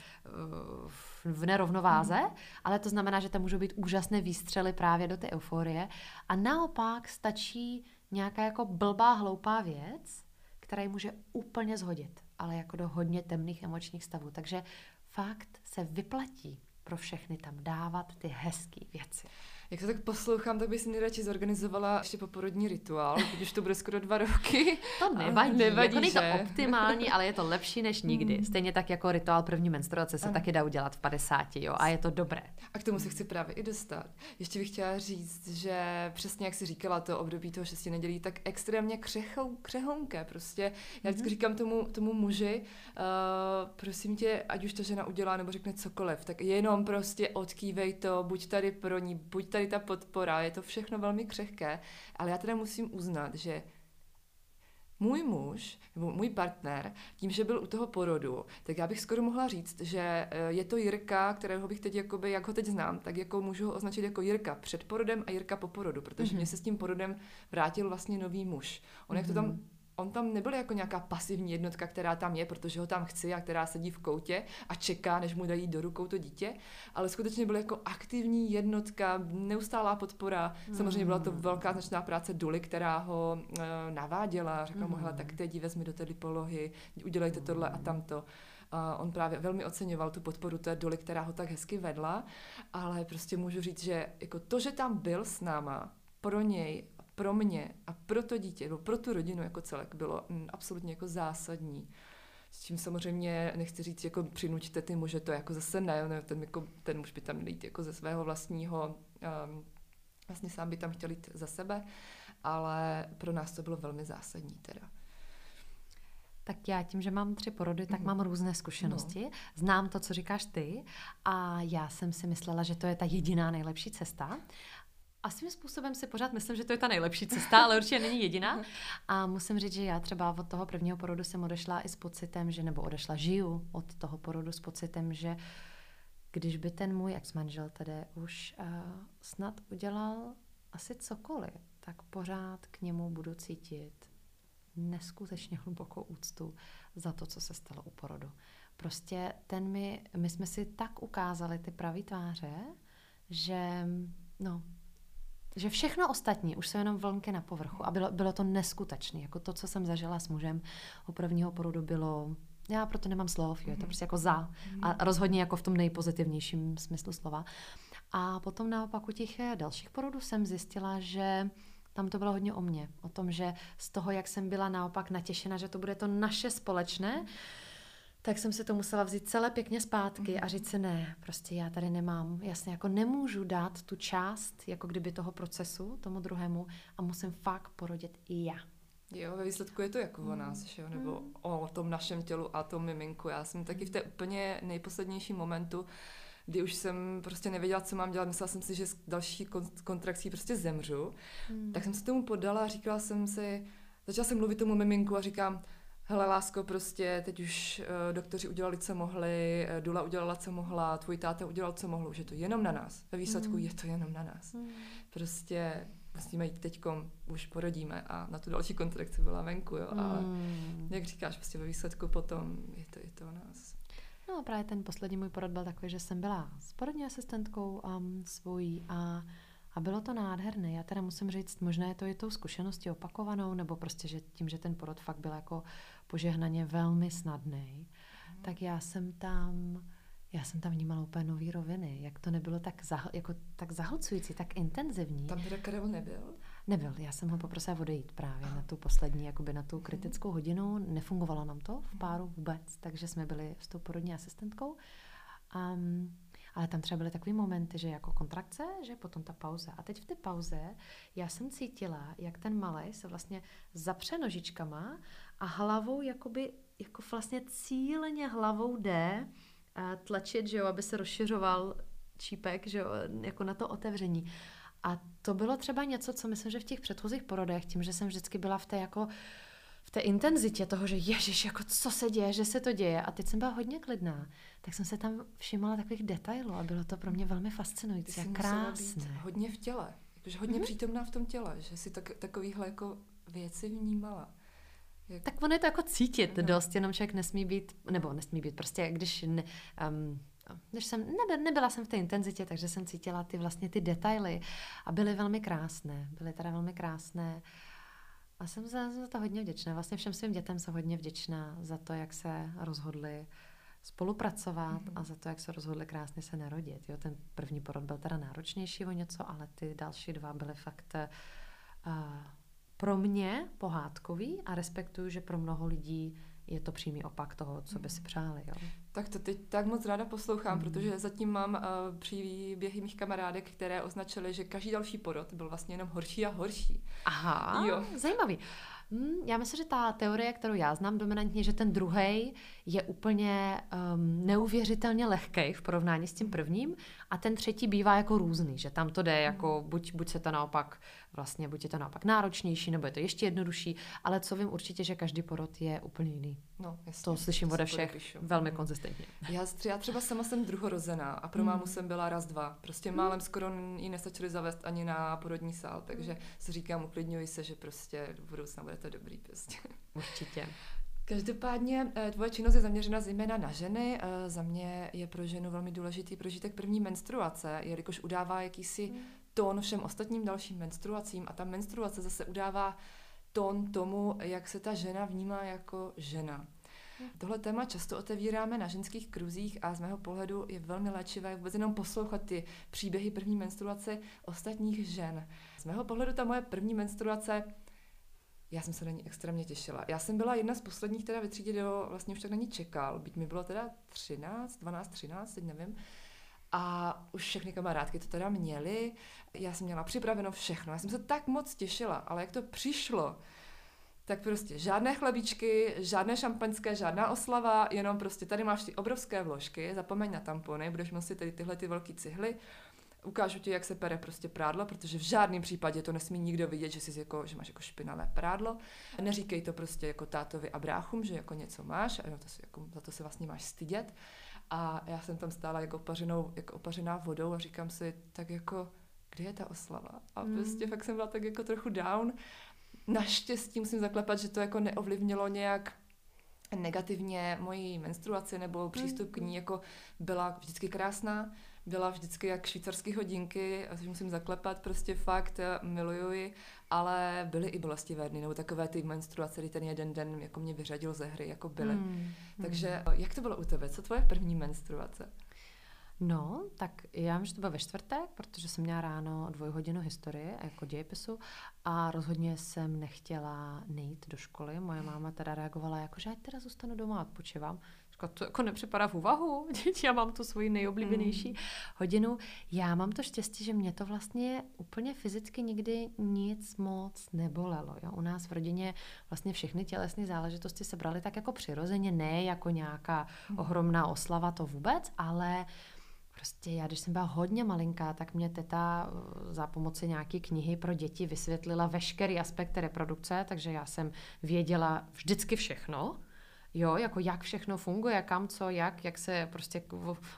[SPEAKER 2] uh, v nerovnováze, mm. ale to znamená, že tam můžou být úžasné výstřely právě do té euforie. A naopak stačí nějaká jako blbá, hloupá věc, která ji může úplně zhodit, ale jako do hodně temných emočních stavů. Takže fakt se vyplatí pro všechny tam dávat ty hezké věci.
[SPEAKER 1] Jak to tak poslouchám, tak bych si nejradši zorganizovala ještě poporodní rituál, když to bude skoro dva roky.
[SPEAKER 2] To nevadí, nevadí jako že? to optimální, ale je to lepší než nikdy. Hmm. Stejně tak jako rituál první menstruace se taky dá udělat v 50, jo, a je to dobré.
[SPEAKER 1] A k tomu se chci právě i dostat. Ještě bych chtěla říct, že přesně jak si říkala, to období toho šesti nedělí, tak extrémně křechou, křehonké. Prostě já vždycky mm-hmm. říkám tomu, tomu muži, uh, prosím tě, ať už to žena udělá nebo řekne cokoliv, tak jenom prostě odkývej to, buď tady pro ní, buď tady ta podpora, je to všechno velmi křehké, ale já teda musím uznat, že můj muž, nebo můj partner, tím, že byl u toho porodu, tak já bych skoro mohla říct, že eh, je to Jirka, kterého bych teď, jakoby, jak ho teď znám, tak jako můžu ho označit jako Jirka před porodem a Jirka po porodu, protože mm-hmm. mě se s tím porodem vrátil vlastně nový muž. On mm-hmm. jak to tam mhm on tam nebyl jako nějaká pasivní jednotka, která tam je, protože ho tam chci a která sedí v koutě a čeká, než mu dají do rukou to dítě, ale skutečně byl jako aktivní jednotka, neustálá podpora. Mm. Samozřejmě byla to hmm. velká značná práce Duly, která ho uh, naváděla, řekla mm. mu, hele, tak hmm. teď vezmi do té polohy, udělejte tohle a tamto. A on právě velmi oceňoval tu podporu té doly, která ho tak hezky vedla, ale prostě můžu říct, že jako to, že tam byl s náma, pro něj pro mě a pro to dítě, nebo pro tu rodinu jako celek bylo mm, absolutně jako zásadní. S čím samozřejmě nechci říct, jako přinuďte ty muže, to jako zase ne, ten, jako, ten muž by tam měl jít jako ze svého vlastního, um, vlastně sám by tam chtěl jít za sebe, ale pro nás to bylo velmi zásadní teda.
[SPEAKER 2] Tak já tím, že mám tři porody, tak mm. mám různé zkušenosti. No. Znám to, co říkáš ty a já jsem si myslela, že to je ta jediná nejlepší cesta a svým způsobem si pořád myslím, že to je ta nejlepší cesta, ale určitě není jediná. A musím říct, že já třeba od toho prvního porodu jsem odešla i s pocitem, že nebo odešla, žiju od toho porodu s pocitem, že když by ten můj ex-manžel tedy už uh, snad udělal asi cokoliv, tak pořád k němu budu cítit neskutečně hlubokou úctu za to, co se stalo u porodu. Prostě ten mi, my jsme si tak ukázali ty pravý tváře, že no, že všechno ostatní už jsou jenom vlnky na povrchu a bylo, bylo to neskutečné. Jako to, co jsem zažila s mužem u prvního porodu, bylo já proto nemám slov, jo, je to mhm. prostě jako za a mhm. rozhodně jako v tom nejpozitivnějším smyslu slova. A potom naopak u těch eh, dalších porodů jsem zjistila, že tam to bylo hodně o mně. O tom, že z toho, jak jsem byla naopak natěšena, že to bude to naše společné, tak jsem se to musela vzít celé pěkně zpátky a říct si ne, prostě já tady nemám, jasně, jako nemůžu dát tu část, jako kdyby toho procesu tomu druhému a musím fakt porodit i já.
[SPEAKER 1] Jo, ve výsledku je to jako mm. o nás, že jo? nebo mm. o tom našem tělu a tom miminku. Já jsem taky v té úplně nejposlednější momentu, kdy už jsem prostě nevěděla, co mám dělat. Myslela jsem si, že s další kontrakcí prostě zemřu. Mm. Tak jsem se tomu podala a říkala jsem si, začala jsem mluvit tomu miminku a říkám, hele lásko, prostě teď už uh, doktoři udělali, co mohli, uh, Dula udělala, co mohla, tvůj táta udělal, co mohl, už je to jenom na nás. Ve výsledku mm. je to jenom na nás. Mm. Prostě musíme jít teďkom, už porodíme a na tu další kontrakci byla venku, jo. Ale mm. jak říkáš, prostě ve výsledku potom je to, je to o nás.
[SPEAKER 2] No a právě ten poslední můj porod byl takový, že jsem byla s porodní asistentkou um, svojí a a bylo to nádherné. Já teda musím říct, možná je to i tou zkušeností opakovanou, nebo prostě, že tím, že ten porod fakt byl jako požehnaně velmi snadný, mm. tak já jsem tam já jsem tam vnímala úplně nový roviny, jak to nebylo tak, zah, jako, tak zahlcující, tak intenzivní.
[SPEAKER 1] Tam teda Karel nebyl?
[SPEAKER 2] Nebyl, já jsem ho poprosila odejít právě na tu poslední, jakoby na tu kritickou hodinu. Nefungovalo nám to v páru vůbec, takže jsme byli s tou porodní asistentkou. Um, ale tam třeba byly takové momenty, že jako kontrakce, že potom ta pauza. A teď v té pauze já jsem cítila, jak ten malej se vlastně zapře nožičkama a hlavou jakoby, jako vlastně cíleně hlavou jde tlačit, že jo, aby se rozšiřoval čípek, že jo, jako na to otevření. A to bylo třeba něco, co myslím, že v těch předchozích porodech, tím, že jsem vždycky byla v té jako v té intenzitě toho, že ježiš, jako co se děje, že se to děje. A teď jsem byla hodně klidná, tak jsem se tam všimala takových detailů a bylo to pro mě velmi fascinující a krásné.
[SPEAKER 1] Být hodně v těle, jakože hodně mm-hmm. přítomná v tom těle, že si tak, takovýhle jako věci vnímala.
[SPEAKER 2] Jak... Tak ono je to jako cítit no. dost, jenom člověk nesmí být, nebo nesmí být, prostě když ne, um, když jsem, ne, nebyla jsem v té intenzitě, takže jsem cítila ty vlastně ty detaily a byly velmi krásné, byly teda velmi krásné. A jsem za, za to hodně vděčná. Vlastně všem svým dětem jsem hodně vděčná za to, jak se rozhodli spolupracovat mm-hmm. a za to, jak se rozhodli krásně se narodit. Jo, ten první porod byl teda náročnější o něco, ale ty další dva byly fakt uh, pro mě pohádkový a respektuju, že pro mnoho lidí je to přímý opak toho, co by si mhm. přáli. Jo.
[SPEAKER 1] Tak to teď tak moc ráda poslouchám, mm. protože zatím mám uh, příběhy mých kamarádek, které označily, že každý další porod byl vlastně jenom horší a horší.
[SPEAKER 2] Aha, jo. zajímavý. Hmm, já myslím, že ta teorie, kterou já znám dominantně, že ten druhý je úplně um, neuvěřitelně lehký v porovnání s tím prvním a ten třetí bývá jako různý, že tam to jde jako mhm. buď, buď se to naopak vlastně, buď je to naopak náročnější, nebo je to ještě jednodušší, ale co vím určitě, že každý porod je úplně jiný.
[SPEAKER 1] No, jasně,
[SPEAKER 2] to slyším ode všech podepíšu. velmi mm. konzistentně.
[SPEAKER 1] Já, já třeba sama jsem druhorozená a pro mm. mámu jsem byla raz, dva. Prostě mm. málem skoro ji nestačili zavést ani na porodní sál, takže mm. si říkám, uklidňuji se, že prostě v budoucna bude to dobrý prostě.
[SPEAKER 2] Určitě.
[SPEAKER 1] Každopádně eh, tvoje činnost je zaměřena zejména na ženy. Eh, za mě je pro ženu velmi důležitý prožitek první menstruace, jelikož udává jakýsi mm. Tón všem ostatním dalším menstruacím a ta menstruace zase udává tón tomu, jak se ta žena vnímá jako žena. Mm. Tohle téma často otevíráme na ženských kruzích a z mého pohledu je velmi léčivé vůbec jenom poslouchat ty příběhy první menstruace ostatních žen. Z mého pohledu ta moje první menstruace já jsem se na ní extrémně těšila. Já jsem byla jedna z posledních teda ve třídě, kdo vlastně už tak na ní čekal, byť mi bylo teda 13, 12, 13, teď nevím. A už všechny kamarádky to teda měly. Já jsem měla připraveno všechno. Já jsem se tak moc těšila, ale jak to přišlo, tak prostě žádné chlebíčky, žádné šampaňské, žádná oslava, jenom prostě tady máš ty obrovské vložky, zapomeň na tampony, budeš nosit tady tyhle ty velké cihly, ukážu ti, jak se pere prostě prádlo, protože v žádném případě to nesmí nikdo vidět, že, jsi jako, že máš jako špinavé prádlo. Neříkej to prostě jako tátovi a bráchům, že jako něco máš a to si, jako, za to se vlastně máš stydět. A já jsem tam stála jako opařenou, jako opařená vodou a říkám si, tak jako, kde je ta oslava? A mm. prostě fakt jsem byla tak jako trochu down. Naštěstí musím zaklepat, že to jako neovlivnilo nějak negativně moji menstruaci nebo přístup k ní mm. jako byla vždycky krásná byla vždycky jak švýcarské hodinky, což musím zaklepat, prostě fakt eh, miluji ale byly i bolestivé dny, nebo takové ty menstruace, kdy ten jeden den jako mě vyřadil ze hry, jako byly. Hmm. Takže hmm. jak to bylo u tebe? Co tvoje první menstruace?
[SPEAKER 2] No, tak já vím, že to bylo ve čtvrtek, protože jsem měla ráno dvojhodinu historie jako dějepisu a rozhodně jsem nechtěla nejít do školy. Moje máma teda reagovala jako, že ať teda zůstanu doma a odpočívám. To jako nepřipadá v úvahu, já mám tu svoji nejoblíbenější mm. hodinu. Já mám to štěstí, že mě to vlastně úplně fyzicky nikdy nic moc nebolelo. Jo? U nás v rodině vlastně všechny tělesné záležitosti se braly tak jako přirozeně, ne jako nějaká mm. ohromná oslava, to vůbec, ale Prostě já, když jsem byla hodně malinká, tak mě teta eh, za pomoci nějaké knihy pro děti vysvětlila veškerý aspekty reprodukce, takže já jsem věděla vždycky všechno. Jo, jako jak všechno funguje, kam co, jak, jak se prostě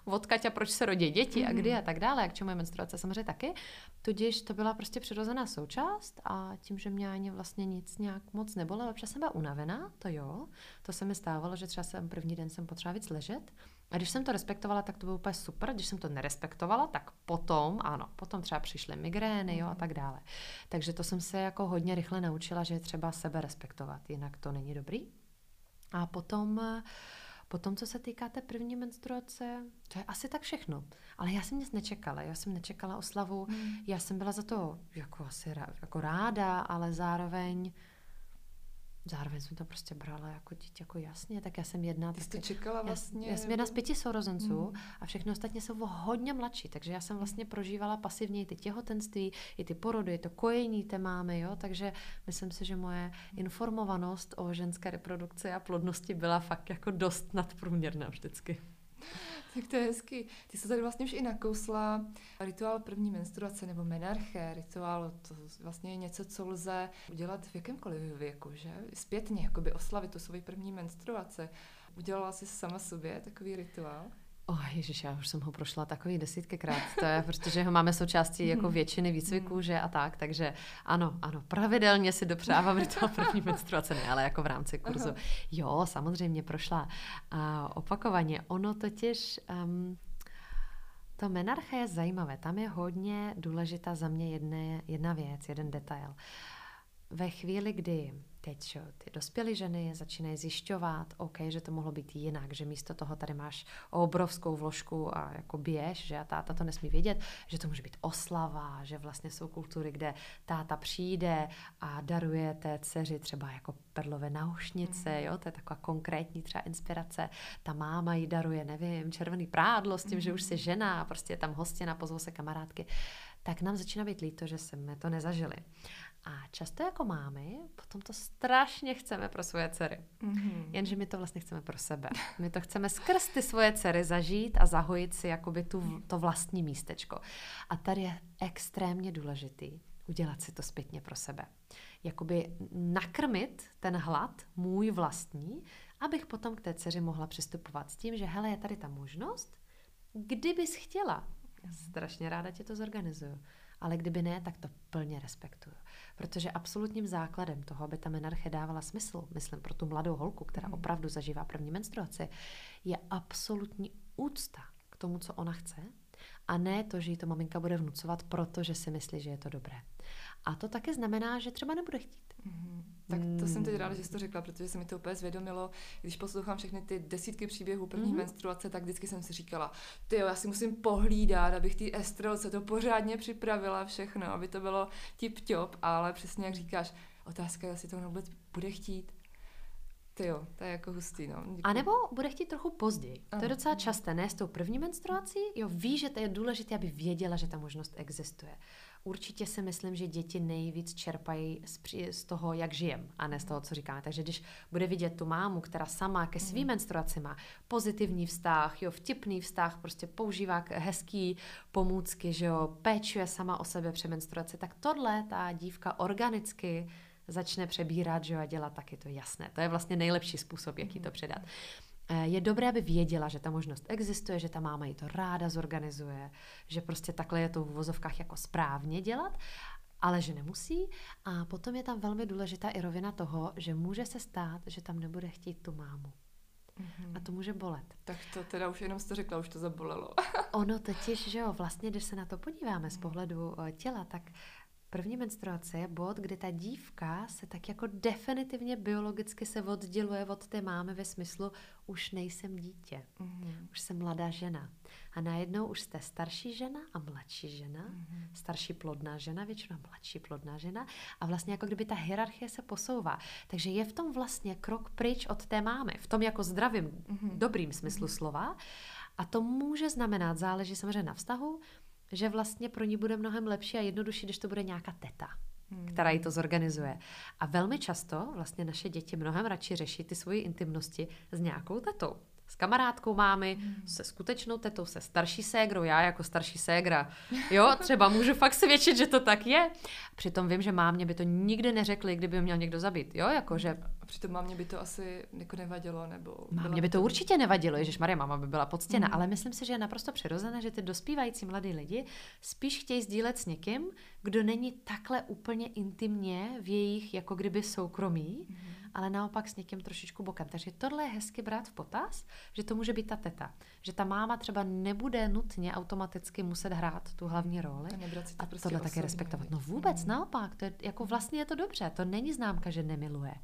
[SPEAKER 2] odkaď a proč se rodí děti a kdy mhm. a tak dále, jak čemu je menstruace samozřejmě taky. Tudíž to byla prostě přirozená součást a tím, že mě ani vlastně nic nějak moc nebolelo, občas jsem byla unavená, to jo, to se mi stávalo, že třeba jsem první den jsem potřeba víc ležet, a když jsem to respektovala, tak to bylo úplně super. Když jsem to nerespektovala, tak potom, ano, potom třeba přišly migrény jo, a tak dále. Takže to jsem se jako hodně rychle naučila, že je třeba sebe respektovat, jinak to není dobrý. A potom, potom, co se týká té první menstruace, to je asi tak všechno. Ale já jsem nic nečekala. Já jsem nečekala oslavu. Hmm. Já jsem byla za to jako asi jako ráda, ale zároveň zároveň jsem to prostě brala jako dítě, jako jasně, tak já jsem jedna.
[SPEAKER 1] Ty jsi čekala vlastně?
[SPEAKER 2] Já, já jsem jedna z pěti sourozenců hmm. a všechny ostatně jsou hodně mladší, takže já jsem vlastně prožívala pasivně ty těhotenství, i ty porody, to kojení té máme, jo, takže myslím si, že moje informovanost o ženské reprodukci a plodnosti byla fakt jako dost nadprůměrná vždycky.
[SPEAKER 1] Tak to je hezký. Ty jsi tady vlastně už i nakousla rituál první menstruace nebo menarche, rituál, to vlastně je něco, co lze udělat v jakémkoliv věku, že? Zpětně, jakoby oslavit tu svoji první menstruace. Udělala jsi sama sobě takový rituál?
[SPEAKER 2] Oh, ježiš, já už jsem ho prošla takový desítkykrát, to je, protože ho máme součástí jako většiny výcviků, že a tak, takže ano, ano, pravidelně si dopřávám rituál první menstruace, ne, ale jako v rámci kurzu. Aha. Jo, samozřejmě prošla a opakovaně. Ono totiž, um, to menarcha je zajímavé, tam je hodně důležitá za mě jedne, jedna věc, jeden detail. Ve chvíli, kdy teď ty dospělé ženy začínají zjišťovat, OK, že to mohlo být jinak, že místo toho tady máš obrovskou vložku a jako běž, že a táta to nesmí vědět, že to může být oslava, že vlastně jsou kultury, kde táta přijde a daruje té dceři třeba jako perlové náušnice, mm. jo, to je taková konkrétní třeba inspirace. Ta máma jí daruje, nevím, červený prádlo s tím, mm. že už si žena a prostě je tam hostina, pozvou se kamarádky tak nám začíná být líto, že jsme to nezažili. A často jako mámy potom to strašně chceme pro svoje dcery. Mm-hmm. Jenže my to vlastně chceme pro sebe. My to chceme skrz ty svoje dcery zažít a zahojit si jakoby tu, to vlastní místečko. A tady je extrémně důležitý udělat si to zpětně pro sebe. Jakoby nakrmit ten hlad, můj vlastní, abych potom k té dceři mohla přistupovat s tím, že hele, je tady ta možnost, kdybys chtěla, já strašně ráda tě to zorganizuju. Ale kdyby ne, tak to plně respektuju. Protože absolutním základem toho, aby ta menarche dávala smysl, myslím pro tu mladou holku, která mm. opravdu zažívá první menstruaci, je absolutní úcta k tomu, co ona chce, a ne to, že jí to maminka bude vnucovat, protože si myslí, že je to dobré. A to také znamená, že třeba nebude chtít.
[SPEAKER 1] Mm-hmm. Tak to jsem teď ráda, že jsi to řekla, protože se mi to úplně zvědomilo. Když poslouchám všechny ty desítky příběhů první mm-hmm. menstruace, tak vždycky jsem si říkala, ty já si musím pohlídat, abych ty estrelce to pořádně připravila všechno, aby to bylo tip-top, ale přesně jak říkáš, otázka je, jestli to vůbec bude chtít. Ty jo, to je jako hustý, no.
[SPEAKER 2] A nebo bude chtít trochu později. Ano. To je docela časté, ne s tou první menstruací. Jo, ví, že to je důležité, aby věděla, že ta možnost existuje. Určitě si myslím, že děti nejvíc čerpají z, z toho, jak žijem, a ne z toho, co říkáme. Takže když bude vidět tu mámu, která sama ke svým mm. menstruaci má pozitivní vztah, jo, vtipný vztah, prostě používá hezký pomůcky, že jo, péčuje sama o sebe při menstruaci, tak tohle ta dívka organicky začne přebírat, že jo, a dělat taky to jasné. To je vlastně nejlepší způsob, jaký to předat. Eh, je dobré, aby věděla, že ta možnost existuje, že ta máma jí to ráda zorganizuje, že prostě takhle je to v vozovkách jako správně dělat, ale že nemusí. A potom je tam velmi důležitá i rovina toho, že může se stát, že tam nebude chtít tu mámu. Mm-hmm. A to může bolet.
[SPEAKER 1] Tak to teda už jenom jste řekla, už to zabolelo.
[SPEAKER 2] ono totiž, že jo, vlastně, když se na to podíváme z pohledu eh, těla, tak První menstruace je bod, kdy ta dívka se tak jako definitivně biologicky se odděluje od té mámy ve smyslu už nejsem dítě, mm-hmm. už jsem mladá žena. A najednou už jste starší žena a mladší žena, mm-hmm. starší plodná žena, většinou mladší plodná žena a vlastně jako kdyby ta hierarchie se posouvá. Takže je v tom vlastně krok pryč od té mámy, v tom jako zdravým, mm-hmm. dobrým smyslu mm-hmm. slova. A to může znamenat, záleží samozřejmě na vztahu, že vlastně pro ní bude mnohem lepší a jednodušší, když to bude nějaká teta, hmm. která ji to zorganizuje. A velmi často vlastně naše děti mnohem radši řeší ty svoji intimnosti s nějakou tetou s kamarádkou mámy, mm. se skutečnou tetou, se starší ségrou, já jako starší ségra. Jo, třeba můžu fakt svědčit, že to tak je. Přitom vím, že mámě by to nikdy neřekli, kdyby měl někdo zabít, jo, jakože...
[SPEAKER 1] A přitom mámě by to asi jako nevadilo, nebo...
[SPEAKER 2] Mámě by to určitě nevadilo, Ježíš Maria, máma by byla poctěna, mm. ale myslím si, že je naprosto přirozené, že ty dospívající mladí lidi spíš chtějí sdílet s někým, kdo není takhle úplně intimně v jejich jako kdyby soukromí, mm ale naopak s někým trošičku bokem. Takže tohle je hezky brát v potaz, že to může být ta teta. Že ta máma třeba nebude nutně automaticky muset hrát tu hlavní roli.
[SPEAKER 1] A,
[SPEAKER 2] a prostě tohle také respektovat. No vůbec, mm. naopak. To je, jako vlastně je to dobře. To není známka, že nemiluje.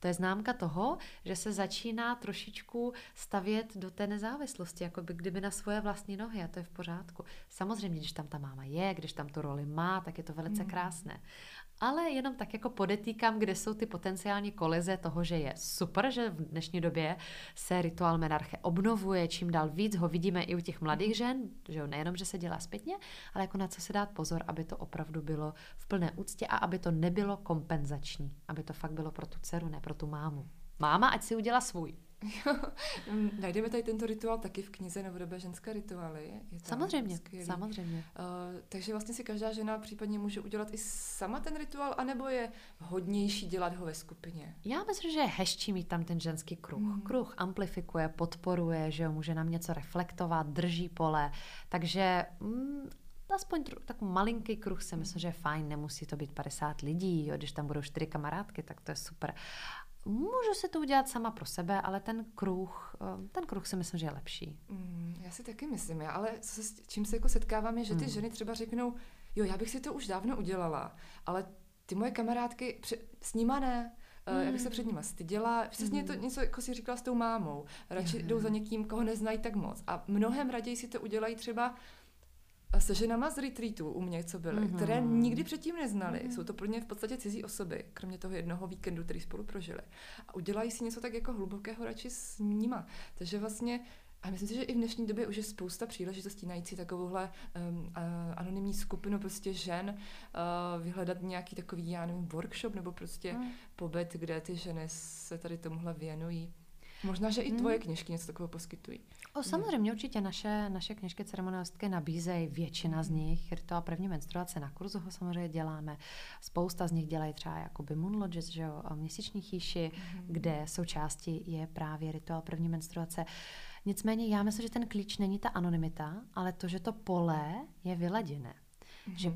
[SPEAKER 2] To je známka toho, že se začíná trošičku stavět do té nezávislosti, jako by kdyby na svoje vlastní nohy a to je v pořádku. Samozřejmě, když tam ta máma je, když tam tu roli má, tak je to velice mm. krásné ale jenom tak jako podetýkám, kde jsou ty potenciální kolize toho, že je super, že v dnešní době se rituál menarche obnovuje, čím dál víc ho vidíme i u těch mladých žen, že jo, nejenom, že se dělá zpětně, ale jako na co se dát pozor, aby to opravdu bylo v plné úctě a aby to nebylo kompenzační, aby to fakt bylo pro tu dceru, ne pro tu mámu. Máma, ať si udělá svůj.
[SPEAKER 1] Najdeme tady tento rituál taky v knize Novodobé ženské rituály.
[SPEAKER 2] Je samozřejmě, skvělý. samozřejmě. Uh,
[SPEAKER 1] takže vlastně si každá žena případně může udělat i sama ten rituál, anebo je hodnější dělat ho ve skupině?
[SPEAKER 2] Já myslím, že je hezčí mít tam ten ženský kruh. Hmm. Kruh amplifikuje, podporuje, že jo, může nám něco reflektovat, drží pole. Takže mm, aspoň tr- takový malinký kruh si myslím, že je fajn, nemusí to být 50 lidí, jo, když tam budou čtyři kamarádky, tak to je super. Můžu si to udělat sama pro sebe, ale ten kruh, eh, ten kruh si myslím, že je lepší.
[SPEAKER 1] Mm, já si taky myslím, já, ale co se, čím se jako setkávám je, že ty mm. ženy třeba řeknou, jo, já bych si to už dávno udělala, ale ty moje kamarádky, při, s nima ne, mm. já bych se hmm. před nima styděla. Přesně mm. to něco, jako si říkala s tou mámou. Radši jo, jdou za někým, koho neznají tak moc. A mnohem raději si to udělají třeba se ženama z retreatu u mě, co byly, mm-hmm. které nikdy předtím neznali. Mm-hmm. Jsou to pro ně v podstatě cizí osoby, kromě toho jednoho víkendu, který spolu prožili. A udělají si něco tak jako hlubokého radši s nima. Takže vlastně a myslím si, že i v dnešní době už je spousta příležitostí najít si takovouhle um, uh, anonymní skupinu prostě žen, uh, vyhledat nějaký takový, já nevím, workshop nebo prostě mm. pobyt, kde ty ženy se tady tomuhle věnují. Možná, že i tvoje hmm. knižky něco takového poskytují.
[SPEAKER 2] O, samozřejmě, určitě naše, naše knižky ceremonialistky nabízejí, většina z nich, rituál první menstruace na kurzu ho samozřejmě děláme, spousta z nich dělají třeba jakoby Moon Lodges, že jo, měsíční chýši, mm. kde součástí je právě rituál první menstruace. Nicméně já myslím, že ten klíč není ta anonymita, ale to, že to pole je vyladěné. Mm. Že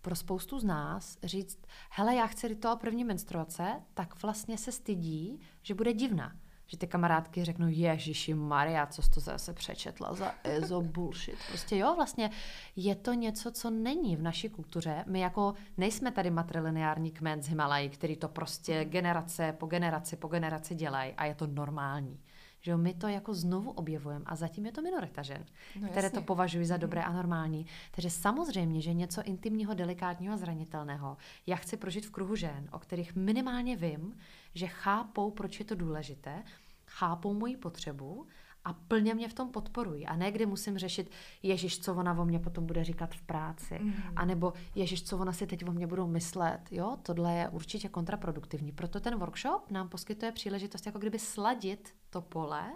[SPEAKER 2] pro spoustu z nás říct, hele, já chci rituál první menstruace, tak vlastně se stydí, že bude divná že ty kamarádky řeknou, Ježiši Maria, co jsi to zase přečetla za ezo bullshit. Prostě jo, vlastně je to něco, co není v naší kultuře. My jako nejsme tady matrilineární kmen z Himalají, který to prostě generace po generaci po generaci dělají a je to normální. Že jo, my to jako znovu objevujeme a zatím je to minorita žen, no, které to považují za dobré a normální. Takže samozřejmě, že něco intimního, delikátního a zranitelného já chci prožít v kruhu žen, o kterých minimálně vím, že chápou, proč je to důležité, chápou moji potřebu a plně mě v tom podporují. A ne, kdy musím řešit, ježiš, co ona o mě potom bude říkat v práci. Mm. A nebo ježiš, co ona si teď o mě budou myslet. Jo, tohle je určitě kontraproduktivní. Proto ten workshop nám poskytuje příležitost jako kdyby sladit to pole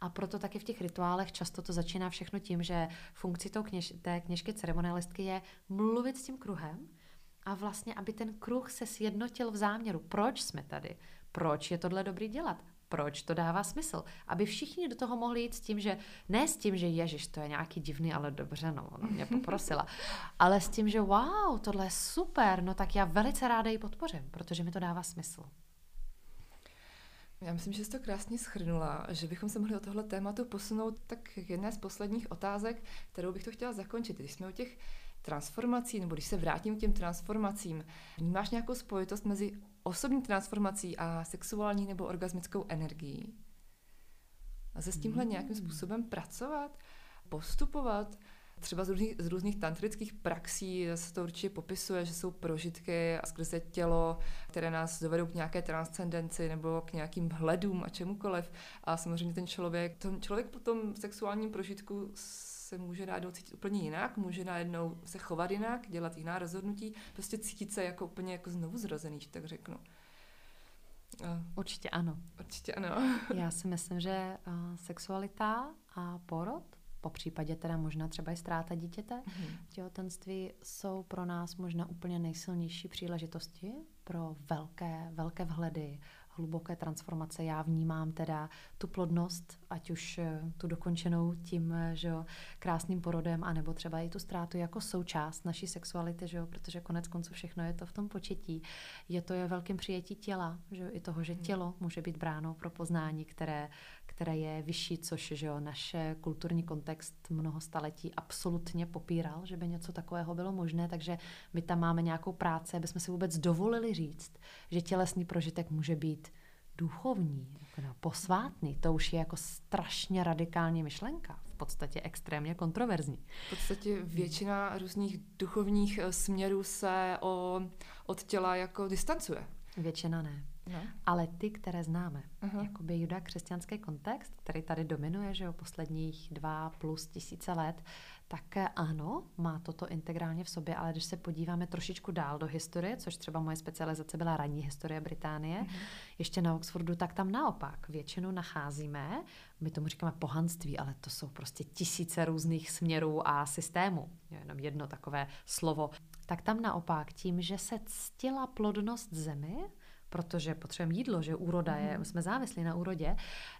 [SPEAKER 2] a proto taky v těch rituálech často to začíná všechno tím, že funkcí kněž, té kněžky ceremonialistky je mluvit s tím kruhem a vlastně, aby ten kruh se sjednotil v záměru. Proč jsme tady? Proč je tohle dobrý dělat? proč to dává smysl. Aby všichni do toho mohli jít s tím, že ne s tím, že ježiš, to je nějaký divný, ale dobře, no, ona mě poprosila, ale s tím, že wow, tohle je super, no tak já velice ráda ji podpořím, protože mi to dává smysl.
[SPEAKER 1] Já myslím, že jsi to krásně schrnula, že bychom se mohli o tohle tématu posunout tak jedné z posledních otázek, kterou bych to chtěla zakončit. Když jsme u těch transformací, nebo když se vrátím k těm transformacím, vnímáš nějakou spojitost mezi osobní transformací a sexuální nebo orgasmickou energií? A se s tímhle nějakým hmm. způsobem pracovat, postupovat, Třeba z různých, z různých tantrických praxí se to určitě popisuje, že jsou prožitky a skrze tělo, které nás dovedou k nějaké transcendenci nebo k nějakým hledům a čemukoliv. A samozřejmě ten člověk, ten člověk po tom sexuálním prožitku se může najednou cítit úplně jinak, může najednou se chovat jinak, dělat jiná rozhodnutí, prostě cítit se jako úplně jako znovu zrozený, tak řeknu.
[SPEAKER 2] Určitě ano.
[SPEAKER 1] Určitě ano.
[SPEAKER 2] Já si myslím, že sexualita a porod po případě teda možná třeba i ztráta dítěte, mm-hmm. těhotenství jsou pro nás možná úplně nejsilnější příležitosti pro velké, velké vhledy, hluboké transformace. Já vnímám teda tu plodnost, ať už eh, tu dokončenou tím eh, že jo, krásným porodem, anebo třeba i tu ztrátu jako součást naší sexuality, že jo, protože konec konců všechno je to v tom početí. Je to je velkým přijetí těla, že jo, i toho, že mhm. tělo může být bráno pro poznání, které, které je vyšší, což že jo, naše kulturní kontext mnoho staletí absolutně popíral, že by něco takového bylo možné, takže my tam máme nějakou práci, aby jsme si vůbec dovolili říct, že tělesný prožitek může být duchovní, jako no, posvátný, to už je jako strašně radikální myšlenka, v podstatě extrémně kontroverzní.
[SPEAKER 1] V podstatě většina různých duchovních eh, směrů se o, od těla jako distancuje.
[SPEAKER 2] Většina ne. No. Ale ty, které známe, uh-huh. jakoby juda křesťanský kontext, který tady dominuje, že jo, posledních dva plus tisíce let, tak eh, ano, má toto integrálně v sobě, ale když se podíváme trošičku dál do historie, což třeba moje specializace byla ranní historie Británie, uh-huh. ještě na Oxfordu, tak tam naopak většinu nacházíme, my tomu říkáme pohanství, ale to jsou prostě tisíce různých směrů a systémů, jenom jedno takové slovo, tak tam naopak tím, že se ctila plodnost zemi, protože potřebujeme jídlo, že úroda je, mm. jsme závislí na úrodě,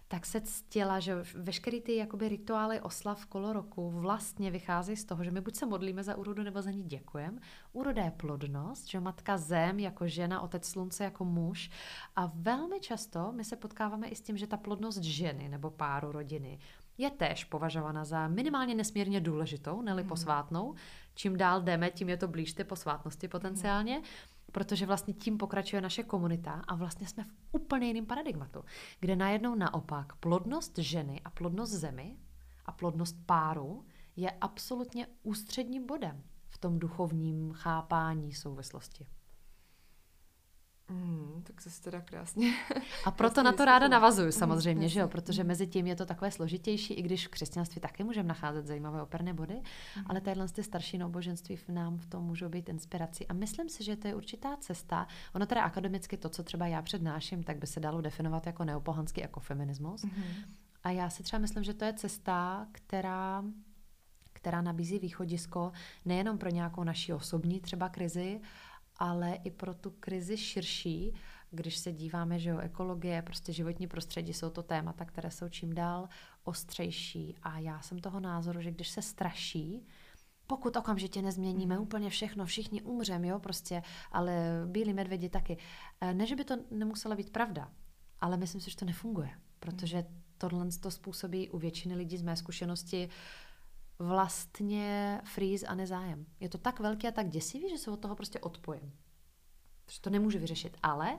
[SPEAKER 2] tak se ctila, že veškerý ty jakoby rituály oslav kolo roku vlastně vycházejí z toho, že my buď se modlíme za úrodu, nebo za ní děkujeme. Úroda je plodnost, že matka zem jako žena, otec slunce jako muž. A velmi často my se potkáváme i s tím, že ta plodnost ženy nebo páru rodiny je též považována za minimálně nesmírně důležitou, neli mm. posvátnou. Čím dál jdeme, tím je to blíž té posvátnosti potenciálně. Mm protože vlastně tím pokračuje naše komunita a vlastně jsme v úplně jiném paradigmatu, kde najednou naopak plodnost ženy a plodnost zemi a plodnost páru je absolutně ústředním bodem v tom duchovním chápání souvislosti.
[SPEAKER 1] Mm, tak se teda krásně.
[SPEAKER 2] A proto na to ráda navazuju samozřejmě, mm, že jo, protože mezi tím je to takové složitější, i když v křesťanství taky můžeme nacházet zajímavé operné body, mm. ale tadyhle ty starší náboženství v nám v tom můžou být inspirací. A myslím si, že to je určitá cesta. Ono teda akademicky to, co třeba já přednáším, tak by se dalo definovat jako neopohanský ekofeminismus. Mm. A já si třeba myslím, že to je cesta, která která nabízí východisko nejenom pro nějakou naši osobní třeba krizi, ale i pro tu krizi širší, když se díváme, že jo, ekologie, prostě životní prostředí jsou to témata, které jsou čím dál ostřejší. A já jsem toho názoru, že když se straší, pokud okamžitě nezměníme mm. úplně všechno, všichni umřeme, jo, prostě, ale bílí medvědi taky. Eh, ne, že by to nemusela být pravda, ale myslím si, že to nefunguje, protože tohle to způsobí u většiny lidí z mé zkušenosti vlastně freeze a nezájem. Je to tak velký a tak děsivý, že se od toho prostě odpojím. Protože to nemůžu vyřešit. Ale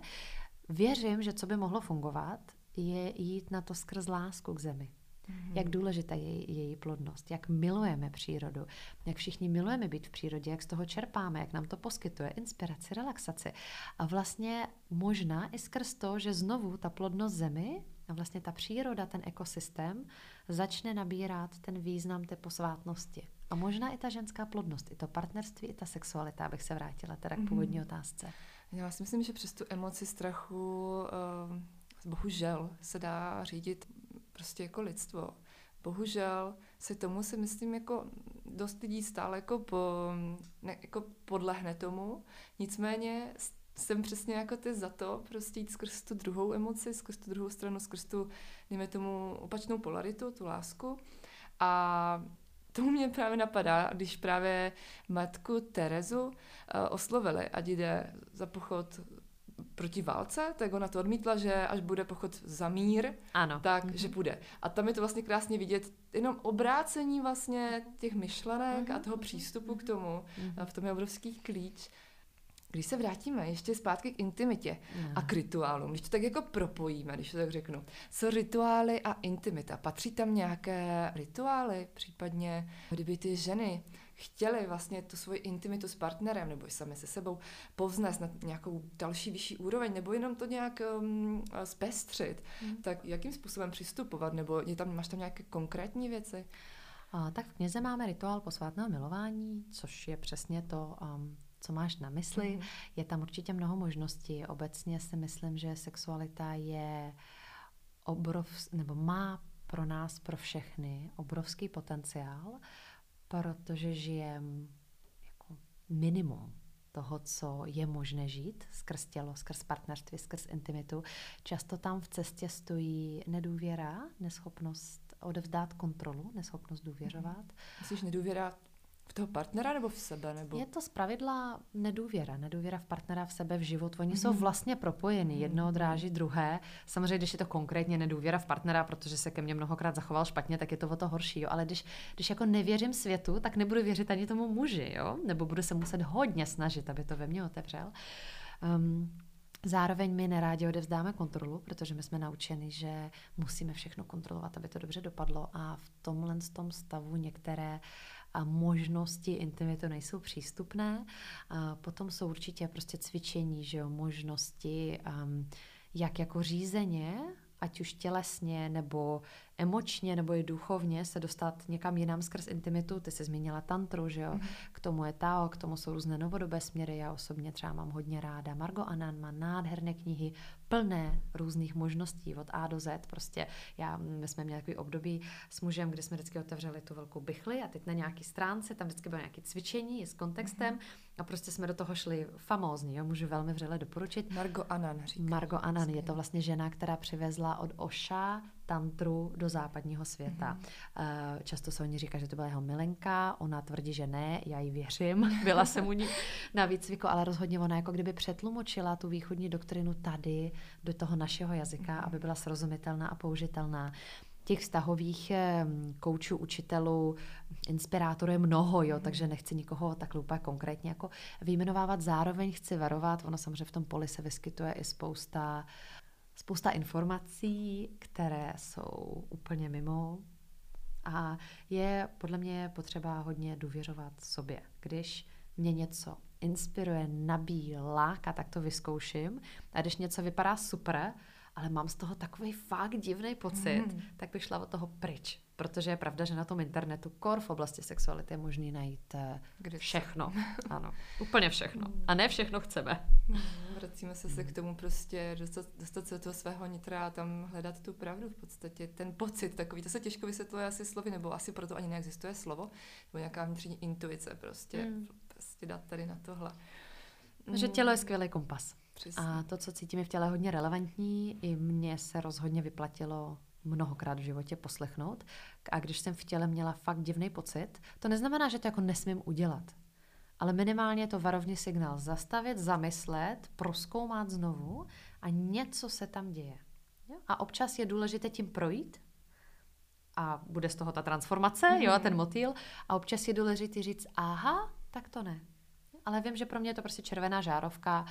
[SPEAKER 2] věřím, že co by mohlo fungovat, je jít na to skrz lásku k zemi. Mm-hmm. Jak důležitá je její plodnost, jak milujeme přírodu, jak všichni milujeme být v přírodě, jak z toho čerpáme, jak nám to poskytuje inspiraci, relaxaci. A vlastně možná i skrz to, že znovu ta plodnost zemi a vlastně ta příroda, ten ekosystém začne nabírat ten význam té posvátnosti. A možná i ta ženská plodnost, i to partnerství, i ta sexualita, abych se vrátila teda k původní mm-hmm. otázce.
[SPEAKER 1] Já si myslím, že přes tu emoci strachu uh, bohužel se dá řídit prostě jako lidstvo. Bohužel se tomu si myslím jako dost lidí stále jako, po, ne, jako podlehne tomu. Nicméně jsem přesně jako ty za to, prostě jít skrz tu druhou emoci, skrz tu druhou stranu, skrz tu, dejme tomu, opačnou polaritu, tu lásku. A to mě právě napadá, když právě matku Terezu uh, oslovili, ať jde za pochod proti válce, tak ona to odmítla, že až bude pochod za mír,
[SPEAKER 2] ano.
[SPEAKER 1] tak mm-hmm. že půjde. A tam je to vlastně krásně vidět, jenom obrácení vlastně těch myšlenek mm-hmm. a toho přístupu k tomu. Mm-hmm. A v tom je obrovský klíč. Když se vrátíme ještě zpátky k intimitě no. a k rituálům, když to tak jako propojíme, když to tak řeknu, co rituály a intimita? Patří tam nějaké rituály, případně kdyby ty ženy chtěli vlastně tu svoji intimitu s partnerem nebo i sami se sebou povznést na nějakou další vyšší úroveň nebo jenom to nějak um, zpestřit, mm. tak jakým způsobem přistupovat? Nebo je tam, máš tam nějaké konkrétní věci?
[SPEAKER 2] A, tak v knize máme rituál posvátného milování, což je přesně to, um, co máš na mysli. Mm. Je tam určitě mnoho možností. Obecně si myslím, že sexualita je obrov, nebo má pro nás, pro všechny, obrovský potenciál protože žijem jako minimum toho, co je možné žít skrz tělo, skrz partnerství, skrz intimitu. Často tam v cestě stojí nedůvěra, neschopnost odevzdát kontrolu, neschopnost důvěřovat.
[SPEAKER 1] Myslíš nedůvěra v toho partnera nebo v sebe? Nebo...
[SPEAKER 2] Je to zpravidla nedůvěra. Nedůvěra v partnera, v sebe, v život. Oni mm-hmm. jsou vlastně propojeny. Jedno odráží druhé. Samozřejmě, když je to konkrétně nedůvěra v partnera, protože se ke mně mnohokrát zachoval špatně, tak je to o to horší. Jo? Ale když, když jako nevěřím světu, tak nebudu věřit ani tomu muži. Jo? Nebo budu se muset hodně snažit, aby to ve mně otevřel. Um, Zároveň my nerádi odevzdáme kontrolu, protože my jsme naučeni, že musíme všechno kontrolovat, aby to dobře dopadlo a v tomhle tom stavu některé možnosti intimity nejsou přístupné. A potom jsou určitě prostě cvičení, že jo, možnosti, um, jak jako řízeně, ať už tělesně nebo emočně nebo i duchovně se dostat někam jinam skrz intimitu. Ty jsi zmínila tantru, že jo? Mm. K tomu je Tao, k tomu jsou různé novodobé směry. Já osobně třeba mám hodně ráda. Margo Anan má nádherné knihy, plné různých možností od A do Z. Prostě já, my jsme měli takový období s mužem, kdy jsme vždycky otevřeli tu velkou bychli a teď na nějaký stránce, tam vždycky bylo nějaké cvičení s kontextem mm. a prostě jsme do toho šli famózní, jo? můžu velmi vřele doporučit.
[SPEAKER 1] Margo Anan
[SPEAKER 2] říká. Margo Anan, je to vlastně žena, která přivezla od Oša tantru do západního světa. Mm-hmm. Často se o ní říká, že to byla jeho milenka, ona tvrdí, že ne, já jí věřím, byla jsem u ní na výcviku, ale rozhodně ona jako kdyby přetlumočila tu východní doktrinu tady do toho našeho jazyka, mm-hmm. aby byla srozumitelná a použitelná těch vztahových koučů, učitelů, inspirátorů je mnoho, jo, mm. takže nechci nikoho tak úplně konkrétně jako vyjmenovávat. Zároveň chci varovat, ono samozřejmě v tom poli se vyskytuje i spousta spousta informací, které jsou úplně mimo. A je podle mě potřeba hodně důvěřovat sobě. Když mě něco inspiruje, nabíjí, láka, tak to vyzkouším. A když něco vypadá super, ale mám z toho takový fakt divný pocit, mm. tak bych šla od toho pryč. Protože je pravda, že na tom internetu kor v oblasti sexuality je možný najít eh, Kde všechno. ano, úplně všechno. Mm. A ne všechno chceme.
[SPEAKER 1] Mm, vracíme se, se k tomu prostě dostat, dostat se do toho svého nitra a tam hledat tu pravdu v podstatě. Ten pocit takový, to se těžko vysvětluje asi slovy, nebo asi proto ani neexistuje slovo, nebo nějaká vnitřní intuice prostě. Mm. Prostě dát tady na tohle.
[SPEAKER 2] Že tělo je skvělý kompas. Přesně. A to, co cítím, je v těle hodně relevantní. I mně se rozhodně vyplatilo mnohokrát v životě poslechnout. A když jsem v těle měla fakt divný pocit, to neznamená, že to jako nesmím udělat. Ale minimálně to varovný signál zastavit, zamyslet, proskoumat znovu a něco se tam děje. A občas je důležité tím projít a bude z toho ta transformace, mm-hmm. jo, ten motýl. A občas je důležité říct, aha, tak to ne ale vím, že pro mě je to prostě červená žárovka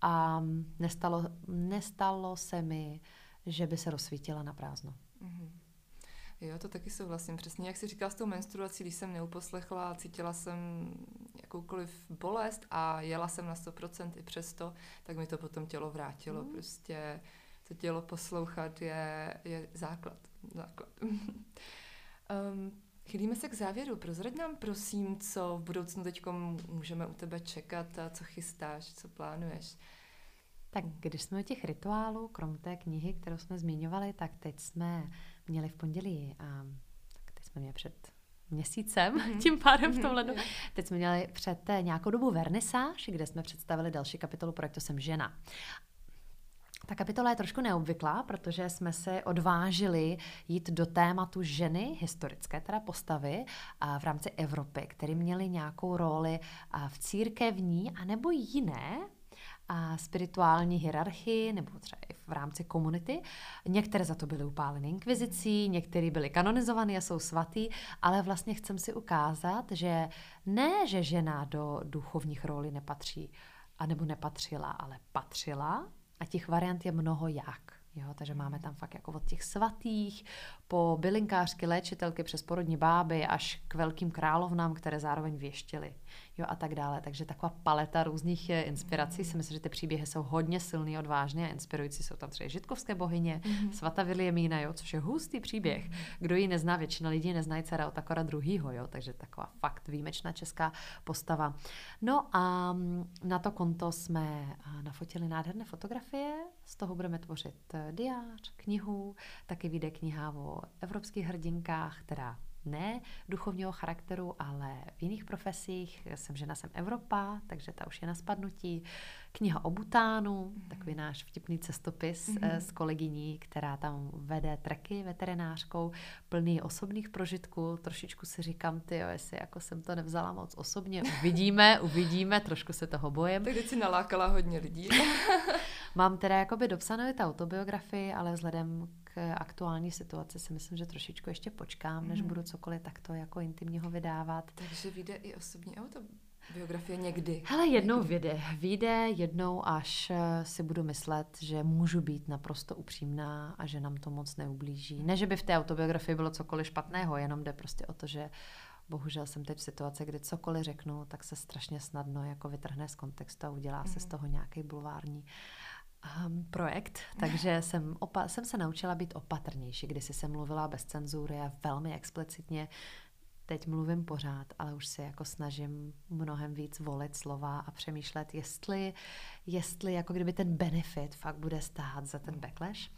[SPEAKER 2] a nestalo, nestalo se mi, že by se rozsvítila na prázdno. Mm-hmm.
[SPEAKER 1] Jo, to taky souhlasím. Přesně jak jsi říkala s tou menstruací, když jsem neuposlechla, cítila jsem jakoukoliv bolest a jela jsem na 100% i přesto, tak mi to potom tělo vrátilo. Mm. Prostě to tělo poslouchat je, je základ. základ. um, Chylíme se k závěru. Prozrať nám prosím, co v budoucnu teď můžeme u tebe čekat a co chystáš, co plánuješ.
[SPEAKER 2] Tak když jsme u těch rituálů, krom té knihy, kterou jsme zmiňovali, tak teď jsme měli v pondělí, a tak teď jsme měli před měsícem, mm-hmm. tím pádem v tom ledu. Teď jsme měli před nějakou dobu vernisáž, kde jsme představili další kapitolu projektu Jsem žena. Ta kapitola je trošku neobvyklá, protože jsme se odvážili jít do tématu ženy, historické teda postavy, a v rámci Evropy, které měly nějakou roli v církevní anebo jiné a spirituální hierarchii, nebo třeba i v rámci komunity. Některé za to byly upáleny inkvizicí, některé byly kanonizované a jsou svatý, ale vlastně chcem si ukázat, že ne, že žena do duchovních rolí nepatří, anebo nepatřila, ale patřila a těch variant je mnoho jak. Jo, takže máme tam fakt jako od těch svatých, po bylinkářky, léčitelky, přes porodní báby až k velkým královnám, které zároveň věštily jo, a tak dále. Takže taková paleta různých eh, inspirací. Si myslím, že ty příběhy jsou hodně silný, odvážné a inspirující. Jsou tam třeba žitkovské bohyně, mm-hmm. svata Williamína, jo, což je hustý příběh. Kdo ji nezná, většina lidí neznají dcera Otakora druhýho, jo, takže taková fakt výjimečná česká postava. No a mm, na to konto jsme nafotili nádherné fotografie, z toho budeme tvořit eh, diář, knihu, taky vyjde kniha o evropských hrdinkách, která ne duchovního charakteru, ale v jiných profesích. Jsem žena, jsem Evropa, takže ta už je na spadnutí. Kniha o Butánu, mm-hmm. takový náš vtipný cestopis mm-hmm. s kolegyní, která tam vede treky veterinářkou, plný osobních prožitků. Trošičku si říkám, ty, jestli jako jsem to nevzala moc osobně. Uvidíme, uvidíme, trošku se toho bojím.
[SPEAKER 1] Tak si nalákala hodně lidí.
[SPEAKER 2] Mám teda jakoby dopsanou ta autobiografii, ale vzhledem k aktuální situaci si myslím, že trošičku ještě počkám, než mm. budu cokoliv takto jako intimního vydávat.
[SPEAKER 1] Takže vyjde i osobní autobiografie někdy.
[SPEAKER 2] Hele, jednou vyjde. Vyjde jednou, až eh, si budu myslet, že můžu být naprosto upřímná a že nám to moc neublíží. Ne, že by v té autobiografii bylo cokoliv špatného, jenom jde prostě o to, že bohužel jsem teď v situaci, kdy cokoliv řeknu, tak se strašně snadno jako vytrhne z kontextu a udělá mm. se z mhm. toho nějaký bulvární um, projekt, takže jsem, opa- jsem se naučila být opatrnější. Když jsem mluvila bez cenzury a velmi explicitně. Teď mluvím pořád, ale už si jako snažím mnohem víc volit slova a přemýšlet, jestli, jestli jako kdyby ten benefit fakt bude stát za ten backlash.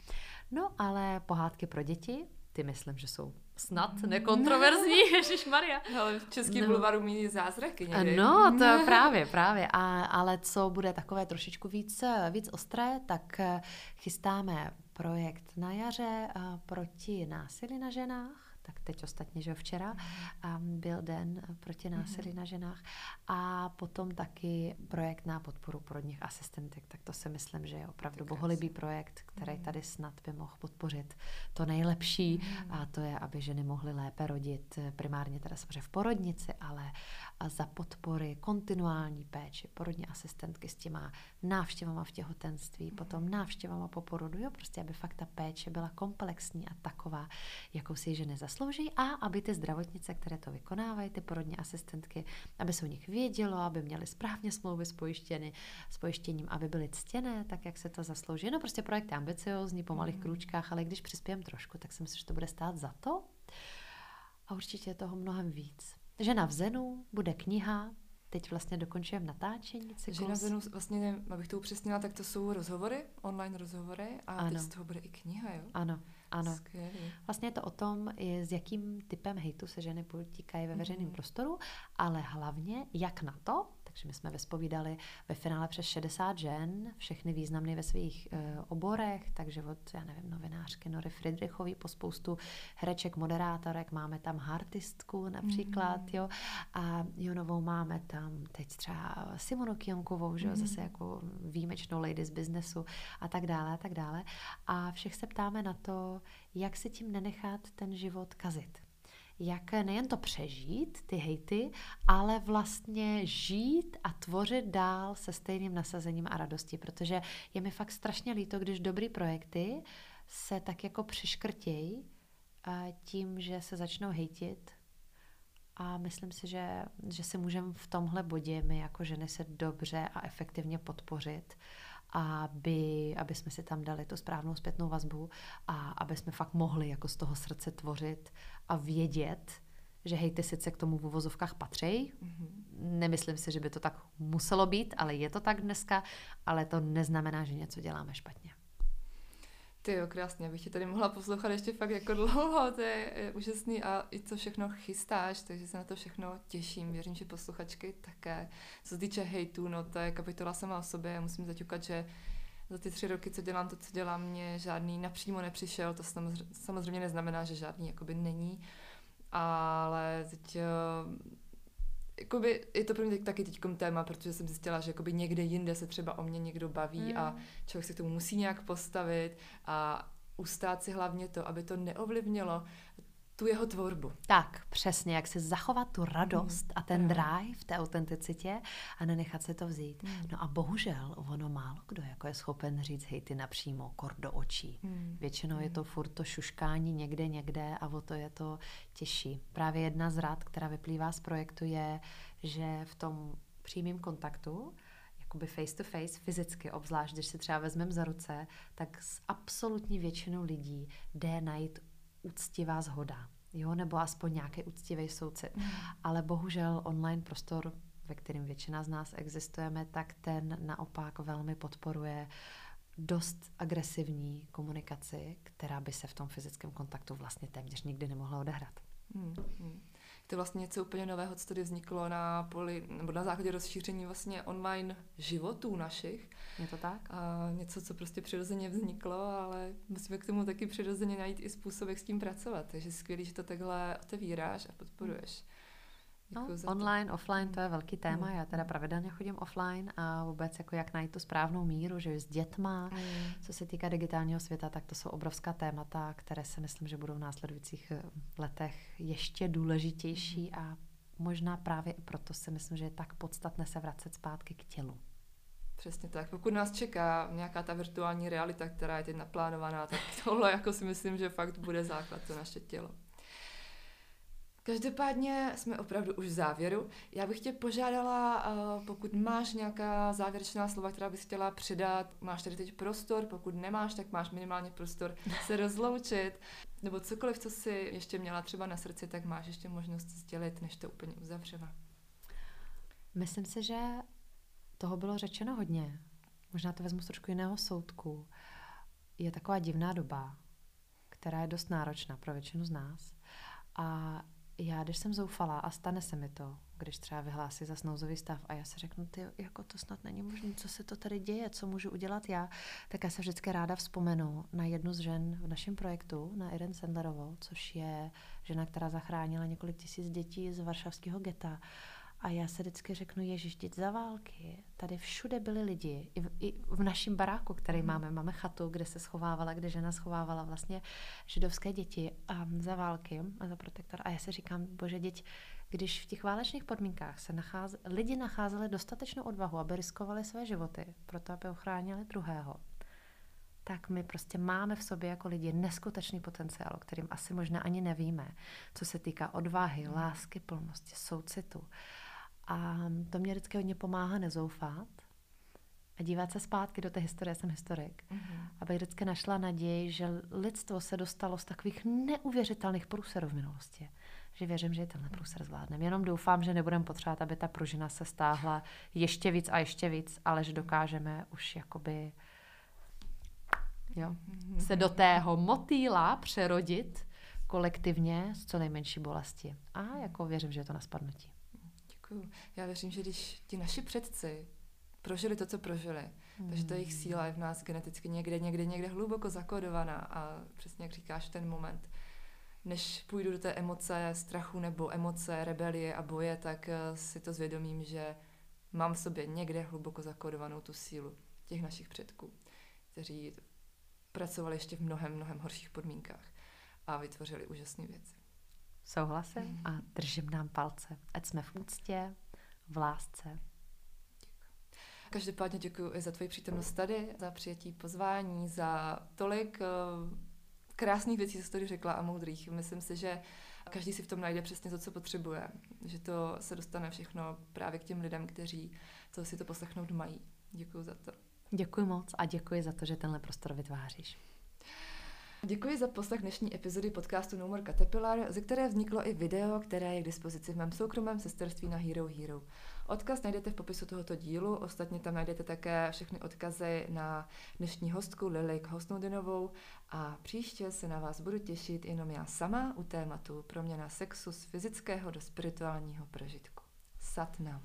[SPEAKER 2] No ale pohádky pro děti, ty myslím, že jsou snad nekontroverzní, Ježíš Maria.
[SPEAKER 1] Ale český no. bulvar umí zázraky někdy.
[SPEAKER 2] No, to právě, právě. A, ale co bude takové trošičku víc, víc ostré, tak eh, chystáme projekt na jaře eh, proti násilí na ženách tak teď ostatně, že včera um, byl den proti násilí mm-hmm. na ženách a potom taky projekt na podporu porodních asistentek, tak to si myslím, že je opravdu boholibý projekt, který mm-hmm. tady snad by mohl podpořit to nejlepší mm-hmm. a to je, aby ženy mohly lépe rodit primárně teda samozřejmě v porodnici, ale za podpory kontinuální péči, porodní asistentky s těma návštěvama v těhotenství, potom návštěvama po porodu, jo, prostě aby fakt ta péče byla komplexní a taková, jakou si ženy zaslouží a aby ty zdravotnice, které to vykonávají, ty porodní asistentky, aby se o nich vědělo, aby měly správně smlouvy s, pojištěny, s pojištěním, aby byly ctěné, tak jak se to zaslouží. No prostě projekt je ambiciozní, po malých mm. krůčkách, ale když přispějem trošku, tak si myslím, že to bude stát za to. A určitě je toho mnohem víc. Žena v Zenu, bude kniha, teď vlastně dokončujeme natáčení.
[SPEAKER 1] Cyklus. Žena v Zenu, vlastně, abych to upřesnila, tak to jsou rozhovory, online rozhovory a ano. teď z toho bude i kniha, jo?
[SPEAKER 2] Ano, ano. Skvělý. Vlastně je to o tom, s jakým typem hejtu se ženy potýkají ve veřejném mm-hmm. prostoru, ale hlavně jak na to, takže my jsme vyspovídali ve finále přes 60 žen, všechny významné ve svých e, oborech, takže od, já nevím, novinářky Nory Friedrichový po spoustu hereček, moderátorek, máme tam hartistku například, mm. jo, a Jonovou máme tam teď třeba Simonu Kionkovou, že jo, mm. zase jako výjimečnou lady z biznesu a tak dále a tak dále. A všech se ptáme na to, jak se tím nenechat ten život kazit jak nejen to přežít, ty hejty, ale vlastně žít a tvořit dál se stejným nasazením a radostí, protože je mi fakt strašně líto, když dobrý projekty se tak jako přiškrtějí tím, že se začnou hejtit. A myslím si, že, že si můžeme v tomhle bodě my jako ženy se dobře a efektivně podpořit aby, aby jsme si tam dali tu správnou zpětnou vazbu a aby jsme fakt mohli jako z toho srdce tvořit a vědět, že hejty sice k tomu v uvozovkách patří. Mm-hmm. Nemyslím si, že by to tak muselo být, ale je to tak dneska, ale to neznamená, že něco děláme špatně.
[SPEAKER 1] Ty jo, krásně, bych tě tady mohla poslouchat ještě fakt jako dlouho, to je, je úžasný a i co všechno chystáš, takže se na to všechno těším, věřím, že posluchačky také. Co se týče hejtu, no to je kapitola sama o sobě, musím zaťukat, že za ty tři roky, co dělám to, co dělám, mě žádný napřímo nepřišel, to samozřejmě neznamená, že žádný jakoby není, ale teď jakoby, je to pro mě taky teď téma, protože jsem zjistila, že jakoby někde jinde se třeba o mě někdo baví mm. a člověk se k tomu musí nějak postavit a ustát si hlavně to, aby to neovlivnilo tu jeho tvorbu.
[SPEAKER 2] Tak, přesně, jak se zachovat tu radost mm, a ten drive v té autenticitě a nenechat se to vzít. Mm. No a bohužel ono málo kdo jako je schopen říct hej ty napřímo, kor do očí. Mm. Většinou mm. je to furt to šuškání někde, někde a o to je to těžší. Právě jedna z rad, která vyplývá z projektu je, že v tom přímém kontaktu jakoby face to face, fyzicky, obzvlášť když si třeba vezmeme za ruce, tak s absolutní většinou lidí jde najít úctivá zhoda. Jo, nebo aspoň nějaký úctivý soucit. Mm. Ale bohužel online prostor, ve kterém většina z nás existujeme, tak ten naopak velmi podporuje dost agresivní komunikaci, která by se v tom fyzickém kontaktu vlastně téměř nikdy nemohla odehrát. Mm.
[SPEAKER 1] Mm to je vlastně něco úplně nového, co tady vzniklo na poli, nebo na základě rozšíření vlastně online životů našich.
[SPEAKER 2] Je to tak?
[SPEAKER 1] A něco, co prostě přirozeně vzniklo, ale musíme k tomu taky přirozeně najít i způsob, jak s tím pracovat. Takže skvělý, že to takhle otevíráš a podporuješ.
[SPEAKER 2] No, online, to. offline, to je velký téma. Mm. Já teda pravidelně chodím offline a vůbec jako jak najít tu správnou míru, že s dětma, mm. co se týká digitálního světa, tak to jsou obrovská témata, které si myslím, že budou v následujících eh, letech ještě důležitější mm. a možná právě i proto si myslím, že je tak podstatné se vracet zpátky k tělu.
[SPEAKER 1] Přesně tak. Pokud nás čeká nějaká ta virtuální realita, která je teď naplánovaná, tak tohle jako si myslím, že fakt bude základ to naše tělo. Každopádně jsme opravdu už v závěru. Já bych tě požádala, eh, pokud máš nějaká závěrečná slova, která bys chtěla přidat, máš tady teď prostor, pokud nemáš, tak máš minimálně prostor se rozloučit, nebo cokoliv, co si ještě měla třeba na srdci, tak máš ještě možnost sdělit, než to úplně uzavřeme.
[SPEAKER 2] Myslím si, že toho bylo řečeno hodně. Možná to vezmu z trošku jiného soudku. Je taková divná doba, která je dost náročná pro většinu z nás. A já, když jsem zoufalá a stane se mi to, když třeba vyhlásí za nouzový stav a já si řeknu, ty, jako to snad není možné, co se to tady děje, co můžu udělat já, tak já se vždycky ráda vzpomenu na jednu z žen v našem projektu, na Irene Sendlerovou, což je žena, která zachránila několik tisíc dětí z varšavského geta a já se vždycky řeknu, ježiš, dět za války. Tady všude byli lidi. I v, i v našem baráku, který mm. máme, máme chatu, kde se schovávala, kde žena schovávala vlastně židovské děti a za války a za protektor. A já si říkám, bože, děť, když v těch válečných podmínkách se nacháze, lidi nacházeli dostatečnou odvahu, aby riskovali své životy, proto aby ochránili druhého, tak my prostě máme v sobě jako lidi neskutečný potenciál, o kterým asi možná ani nevíme, co se týká odvahy, lásky, plnosti, soucitu. A to mě vždycky hodně pomáhá nezoufat a dívat se zpátky do té historie, jsem historik, mm-hmm. abych vždycky našla naději, že lidstvo se dostalo z takových neuvěřitelných průserů v minulosti, že věřím, že i tenhle průser zvládneme. Jenom doufám, že nebudeme potřebovat, aby ta pružina se stáhla ještě víc a ještě víc, ale že dokážeme už jakoby jo, mhm. se do tého motýla přerodit kolektivně s co nejmenší bolesti. A jako věřím, že je to na spadnutí.
[SPEAKER 1] Děkuju. Já věřím, že když ti naši předci prožili to, co prožili, mm. takže ta jejich síla je v nás geneticky někde, někde, někde hluboko zakodovaná a přesně jak říkáš, ten moment, než půjdu do té emoce strachu nebo emoce rebelie a boje, tak eh, si to zvědomím, že mám v sobě někde hluboko zakodovanou tu sílu těch našich předků, kteří pracovali ještě v mnohem, mnohem horších podmínkách a vytvořili úžasné věci.
[SPEAKER 2] Souhlasím a držím nám palce. Ať jsme v úctě, v lásce.
[SPEAKER 1] Každopádně děkuji i za tvoji přítomnost tady, za přijetí pozvání, za tolik uh, krásných věcí, co jsi tady řekla a moudrých. Myslím si, že každý si v tom najde přesně to, co potřebuje. Že to se dostane všechno právě k těm lidem, kteří to si to poslechnout mají. Děkuji za to.
[SPEAKER 2] Děkuji moc a děkuji za to, že tenhle prostor vytváříš.
[SPEAKER 1] Děkuji za poslech dnešní epizody podcastu No More Caterpillar, ze které vzniklo i video, které je k dispozici v mém soukromém sesterství na Hero Hero. Odkaz najdete v popisu tohoto dílu, ostatně tam najdete také všechny odkazy na dnešní hostku Lilik Hosnoudinovou a příště se na vás budu těšit jenom já sama u tématu proměna sexu z fyzického do spirituálního prožitku. Satnam.